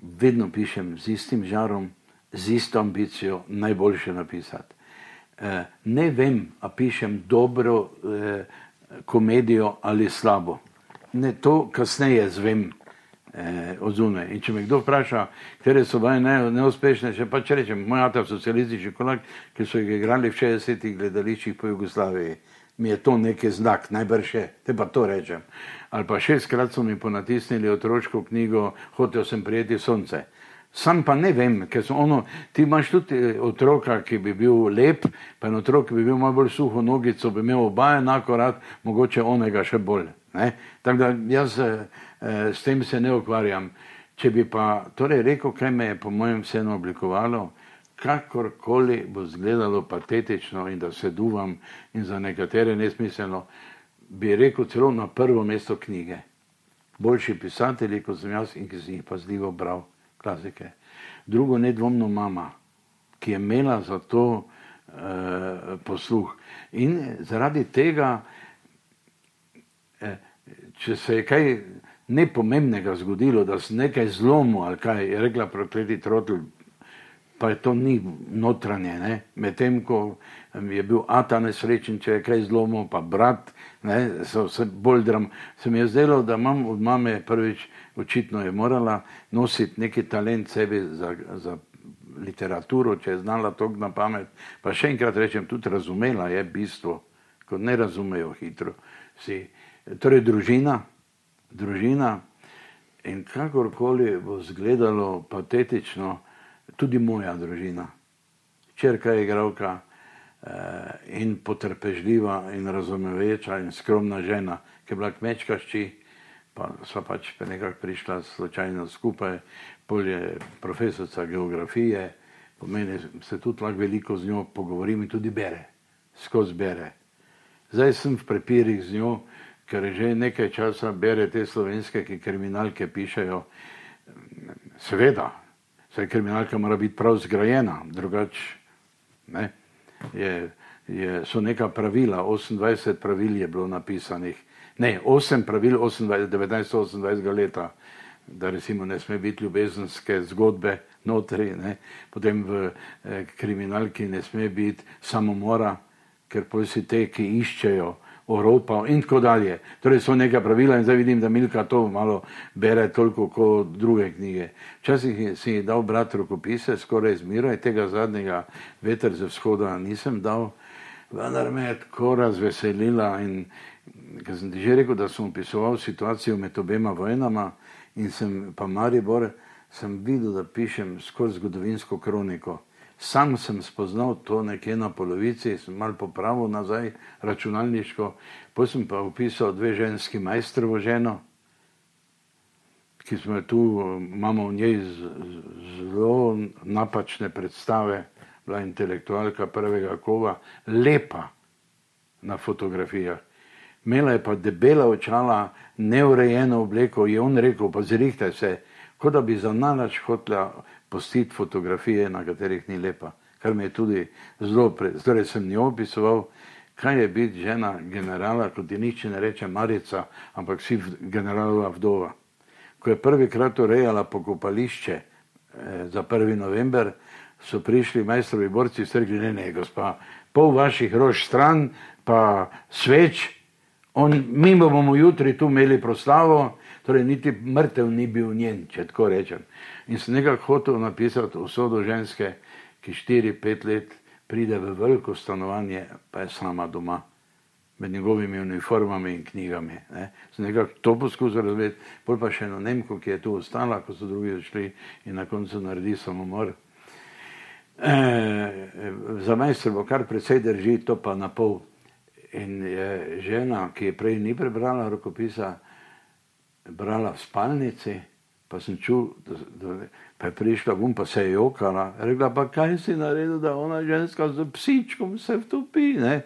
vedno pišem z istim žarom, z isto ambicijo, najboljše napisati. Eh, ne vem, a pišem dobro eh, komedijo ali slabo. Ne, to kasneje zvem eh, od zunaj. In če me kdo vpraša, katere so bile neuspešne, še pa če rečem, moj ata socialistični kolak, ki so jih igrali v 60-ih gledališčih po Jugoslaviji, mi je to neki znak, najbrž je, te pa to rečem ali pa šestkrat so mi ponatisnili otroško knjigo, hotel sem prijeti sonce. Sam pa ne vem, ker so ono, ti imaš tudi eh, otroka, ki bi bil lep, pa en otrok, ki bi bil malo bolj suho nogico, bi imel oba enako rad, mogoče onega še bolj. Tako da jaz eh, s tem se ne ukvarjam. Če bi pa torej rekel, kaj me je po mojem vseeno oblikovalo, kakorkoli bo izgledalo patetično in da se duvam in za nekatere nesmiselno, bi rekel, celo na prvo mesto knjige. Boljši pisatelji, kot sem jaz in ki sem jih pazljivo bral, klasike. Drugo, nedvomno mama, ki je imela za to eh, posluh. In zaradi tega, eh, če se je kaj nepomembnega zgodilo, da se nekaj zlomo ali kaj je rekla, prokleti trotl, pa je to ni notranje. Medtem ko je bil Ata nesrečen, če je kaj zlomil, pa brat, ne, so se bolj dram. Se mi je zdelo, da imam od mame prvič, očitno je morala nositi neki talent sebi za, za literaturo, če je znala to na pamet. Pa še enkrat rečem, tudi razumela je bistvo, ko ne razumejo hitro. Si. Torej, družina, družina in kakorkoli bo izgledalo patetično, tudi moja družina. Črka je igralka eh, in potrpežljiva in razumeveča in skromna žena, ki je bila kmečka šči, pa sva pač pa nekako prišla slučajno skupaj, polje profesorica geografije, pomeni se tudi lahko veliko z njo pogovorim in tudi bere, skozi bere. Zdaj sem v prepirih z njo, ker že nekaj časa bere te slovenske, ki kriminalke pišejo, seveda, Saj kriminalka mora biti prav zgrajena, drugače ne, je, je, so neka pravila, 28 pravil je bilo napisanih, ne, 8 pravil 28, 1928 leta, da recimo ne sme biti ljubezenske zgodbe notri, ne, potem v eh, kriminalki ne sme biti samomora, ker pol si te, ki iščejo, Evropa in tako dalje. Torej so neka pravila in zdaj vidim, da Milka to malo bere toliko kot druge knjige. Včasih si je dal brat rokopise, skoraj zmiraj tega zadnjega veter ze vzhoda nisem dal, vendar me je tako razveselila in ker sem ti že rekel, da sem opisoval situacijo med obema vojnama in sem pa Maribor, sem videl, da pišem skozi zgodovinsko kroniko. Sam sem spoznal to nekje na polovici, sem mal popravil nazaj računalniško, potem sem pa upisal dve ženski majstrovo ženo, ki smo tu, imamo v njej zelo napačne predstave, bila intelektualka prvega kova, lepa na fotografijah. Imela je pa debela očala, neurejeno obleko, je on rekel, pa zrihtaj se, kot da bi za nalač hotla postiti fotografije, na katerih ni lepa, kar mi je tudi zelo pred. Torej sem njo opisoval, kaj je biti žena generala, kot ti nič ne reče Marica, ampak si generalova vdova. Ko je prvikrat urejala pokopališče eh, za 1. november, so prišli majstrovi borci in rekli: Ne, ne, gospa, pol vaših rož stran, pa sveč, on, mi bomo jutri tu imeli proslavo, torej niti mrtev ni bil njen, če tako rečem. In sem nekako hotel napisati usodo ženske, ki 4-5 let pride v veliko stanovanje, pa je sama doma, med njegovimi uniformami in knjigami. Ne. Sem nekako to poskusil razumeti, pol pa še eno Nemko, ki je tu ostala, ko so drugi odšli in na koncu naredi samomor. E, za majster bo kar precej drži, to pa na pol. In je žena, ki je prej ni prebrala rokopisa, brala v spalnici, pa sem čul, da, da pa je prišla ven, pa se je jokala. Rekla, pa kaj si naredil, da ona ženska z psičkom se vtopi. E,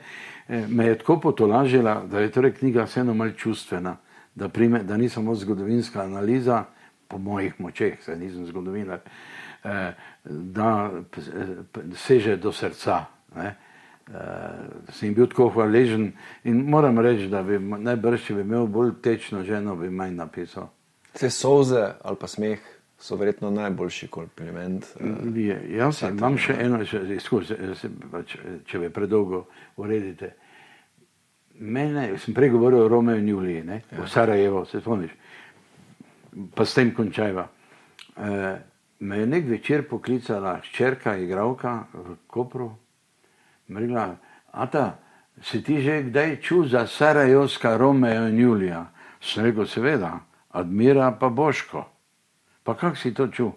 me je tako potolažila, da je torej knjiga vseeno malce čustvena, da, prime, da ni samo zgodovinska analiza, po mojih močeh, saj nisem zgodovinar, e, da seže do srca. Ne? Uh, sem bil tako hvaležen in moram reči, da bi najbrž, če bi imel bolj tečno ženo, bi manj napisal. Vse soze ali pa smeh so verjetno najboljši kompliment. Uh, je, jaz sem, imam še eno, če, izkuš, pač, če me predolgo uredite. Mene, sem prej govoril o Romeo in Juliji, ne? Ja. o Sarajevo, se spomniš, pa s tem končajva. Uh, me je nek večer poklicala ščerka, igravka v Kopru. Mrila, Ata, si ti že kdaj čul za Sarajevska Romeo in Julija? Sem rekel, seveda, Admira pa Boško. Pa kak si to čul?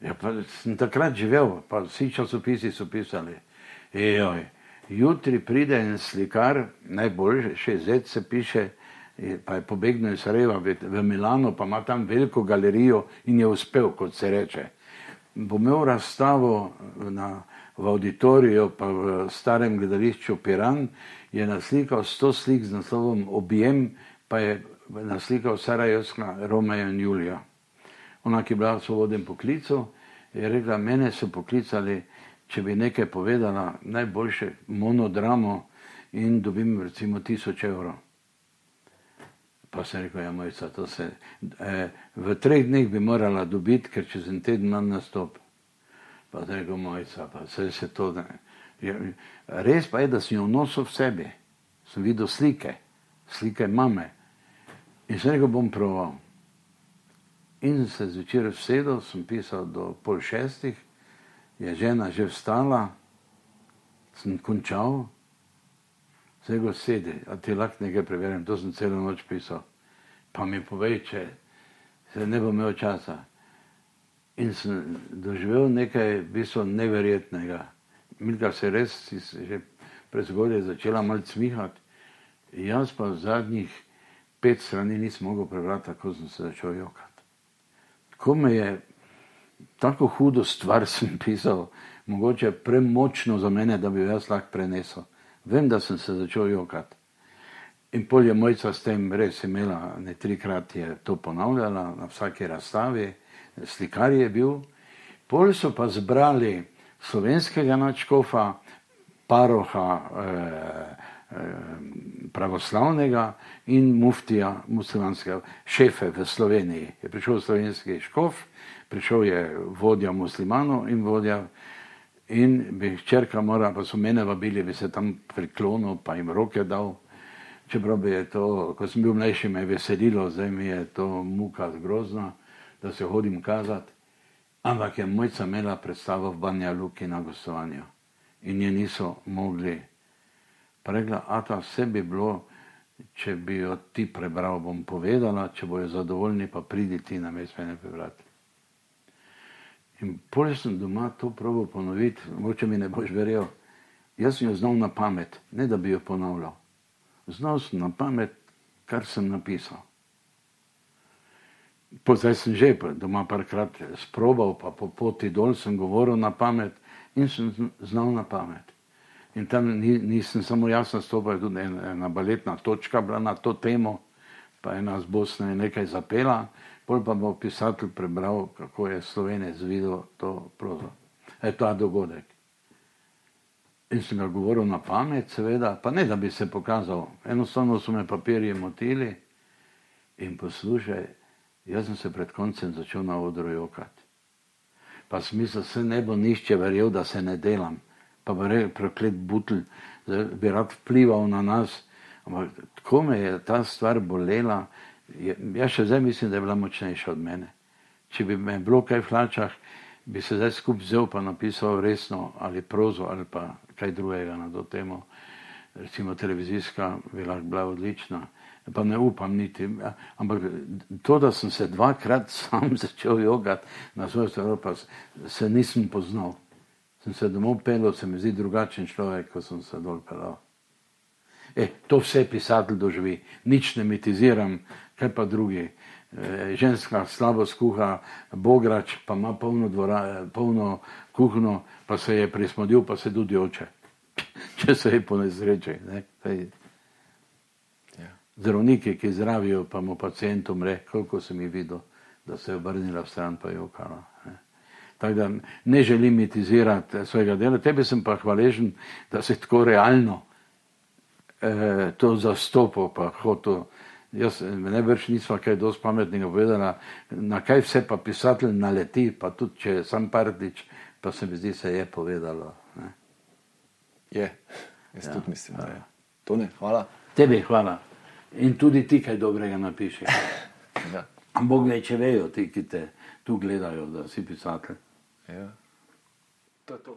Ja, pa sem takrat živel, pa vsi časopisi so pisali. Ejoj, jutri pride en slikar, najboljši, še zec se piše, pa je pobegnil iz Sarajeva v Milano, pa ima tam veliko galerijo in je uspel, kot se reče. Bo imel razstavo na v auditoriju, pa v starem gledališču Piran, je naslikal sto slik z naslovom Objem, pa je naslikal Sarajevska Romeo in Julija. Ona, ki je bila v svobodnem poklicu, je rekla, mene so poklicali, če bi nekaj povedala, najboljše monodramo in dobim recimo tisoč evrov. Pa sem rekel, ja, mojca, to se eh, v treh dneh bi morala dobiti, ker čez en teden imam nastop Pa je rekel, mojca, pa vse se to ne. Res pa je, da sem jo nosil v sebi. Sem videl slike, slike mame. In sem rekel, bom proval. In se zvečer sedel, sem pisal do pol šestih, je žena že vstala, sem končal, se ga sedi, a ti lahko nekaj preverjam, to sem celo noč pisal. Pa mi povej, če se ne bo imel časa. In sem doživel nekaj bistvo neverjetnega. Milka se res si že prezgodaj začela malce smihati. Jaz pa v zadnjih pet strani nisem mogel prebrati, tako sem se začel jokati. Tako me je, tako hudo stvar sem pisal, mogoče premočno za mene, da bi jo jaz lahko prenesel. Vem, da sem se začel jokati. In pol je mojca s tem res imela, ne trikrat je to ponavljala na vsaki razstavi, slikar je bil. Pol so pa zbrali slovenskega načkofa, paroha eh, eh, pravoslavnega in muftija muslimanskega, šefe v Sloveniji. Je prišel slovenski škof, prišel je vodja muslimanov in vodja In bi hčerka morala, pa so mene vabili, bi se tam priklonil, pa jim roke dal. Čeprav bi je to, ko sem bil mlajši, me je veselilo, zdaj mi je to muka grozna, da se hodim kazati. Ampak je mojca imela predstavo v Banja Luki na gostovanju in je niso mogli. Pa rekla, a ta vse bi bilo, če bi jo ti prebral, bom povedala, če bojo zadovoljni, pa pridi ti na mest mene prebrati. In pol sem doma to probo ponoviti, moče mi ne boš verjel. Jaz sem jo znal na pamet, ne da bi jo ponavljal. Znal sem na pamet, kar sem napisal. Zdaj sem že doma parkrat sprobal, pa po poti dol sem govoril na pamet in sem znal na pamet. In tam nisem samo jaz nastopil, tudi ena baletna točka na to temo, pa ena z Bosne je nekaj zapela. Pol pa bo pisatelj prebral, kako je Slovenec videl to prozo. Je ta dogodek. In sem ga govoril na pamet, seveda, pa ne da bi se pokazal, enostavno so me papirji motili in poslušaj, jaz sem se pred koncem začel na odru jokati. Pa smisel se ne bo nišče verjel, da se ne delam, pa bi rekel, proklet butl, da bi rad vplival na nas, ampak tako me je ta stvar bolela, Jaz še zdaj mislim, da je bila močnejša od mene. Če bi me bilo kaj v hlačah, bi se zdaj skupaj vzel pa napisal resno ali prozo ali pa kaj drugega na to temo. Recimo televizijska bi lahko bila odlična, pa ne upam niti. Ampak to, da sem se dvakrat sam začel jogati na svojo stvar, pa se nisem poznal. Sem se domov pel, se mi zdi drugačen človek, ko sem se dol pelal. E, to vse pisatelj doživi, nič ne mitiziram, kaj pa drugi. E, ženska slabo skuha, bograč pa ima polno, dvora, polno kuhno, pa se je prismodil, pa se tudi oče, če se je po nesreči. Ne? Ja. Zdravniki, ki zdravijo, pa mu pacijent umre, koliko sem jih videl, da se je obrnila v stran, pa je okala. Tako da ne želim mitizirati svojega dela, tebi sem pa hvaležen, da si tako realno eh, to zastopal, pa hotel. Jaz ne več nisva kaj dosti pametnega povedala, na kaj vse pa pisatelj naleti, pa tudi če je sam partič, pa se mi zdi, se je povedalo. Ne. Je, jaz ja, tudi mislim, da je. To ne, hvala. Tebi hvala. In tudi ti kaj dobrega napiši. ja. Bog ve, če vejo ti, ki te tu gledajo, da si pisatelj. Ja. To to.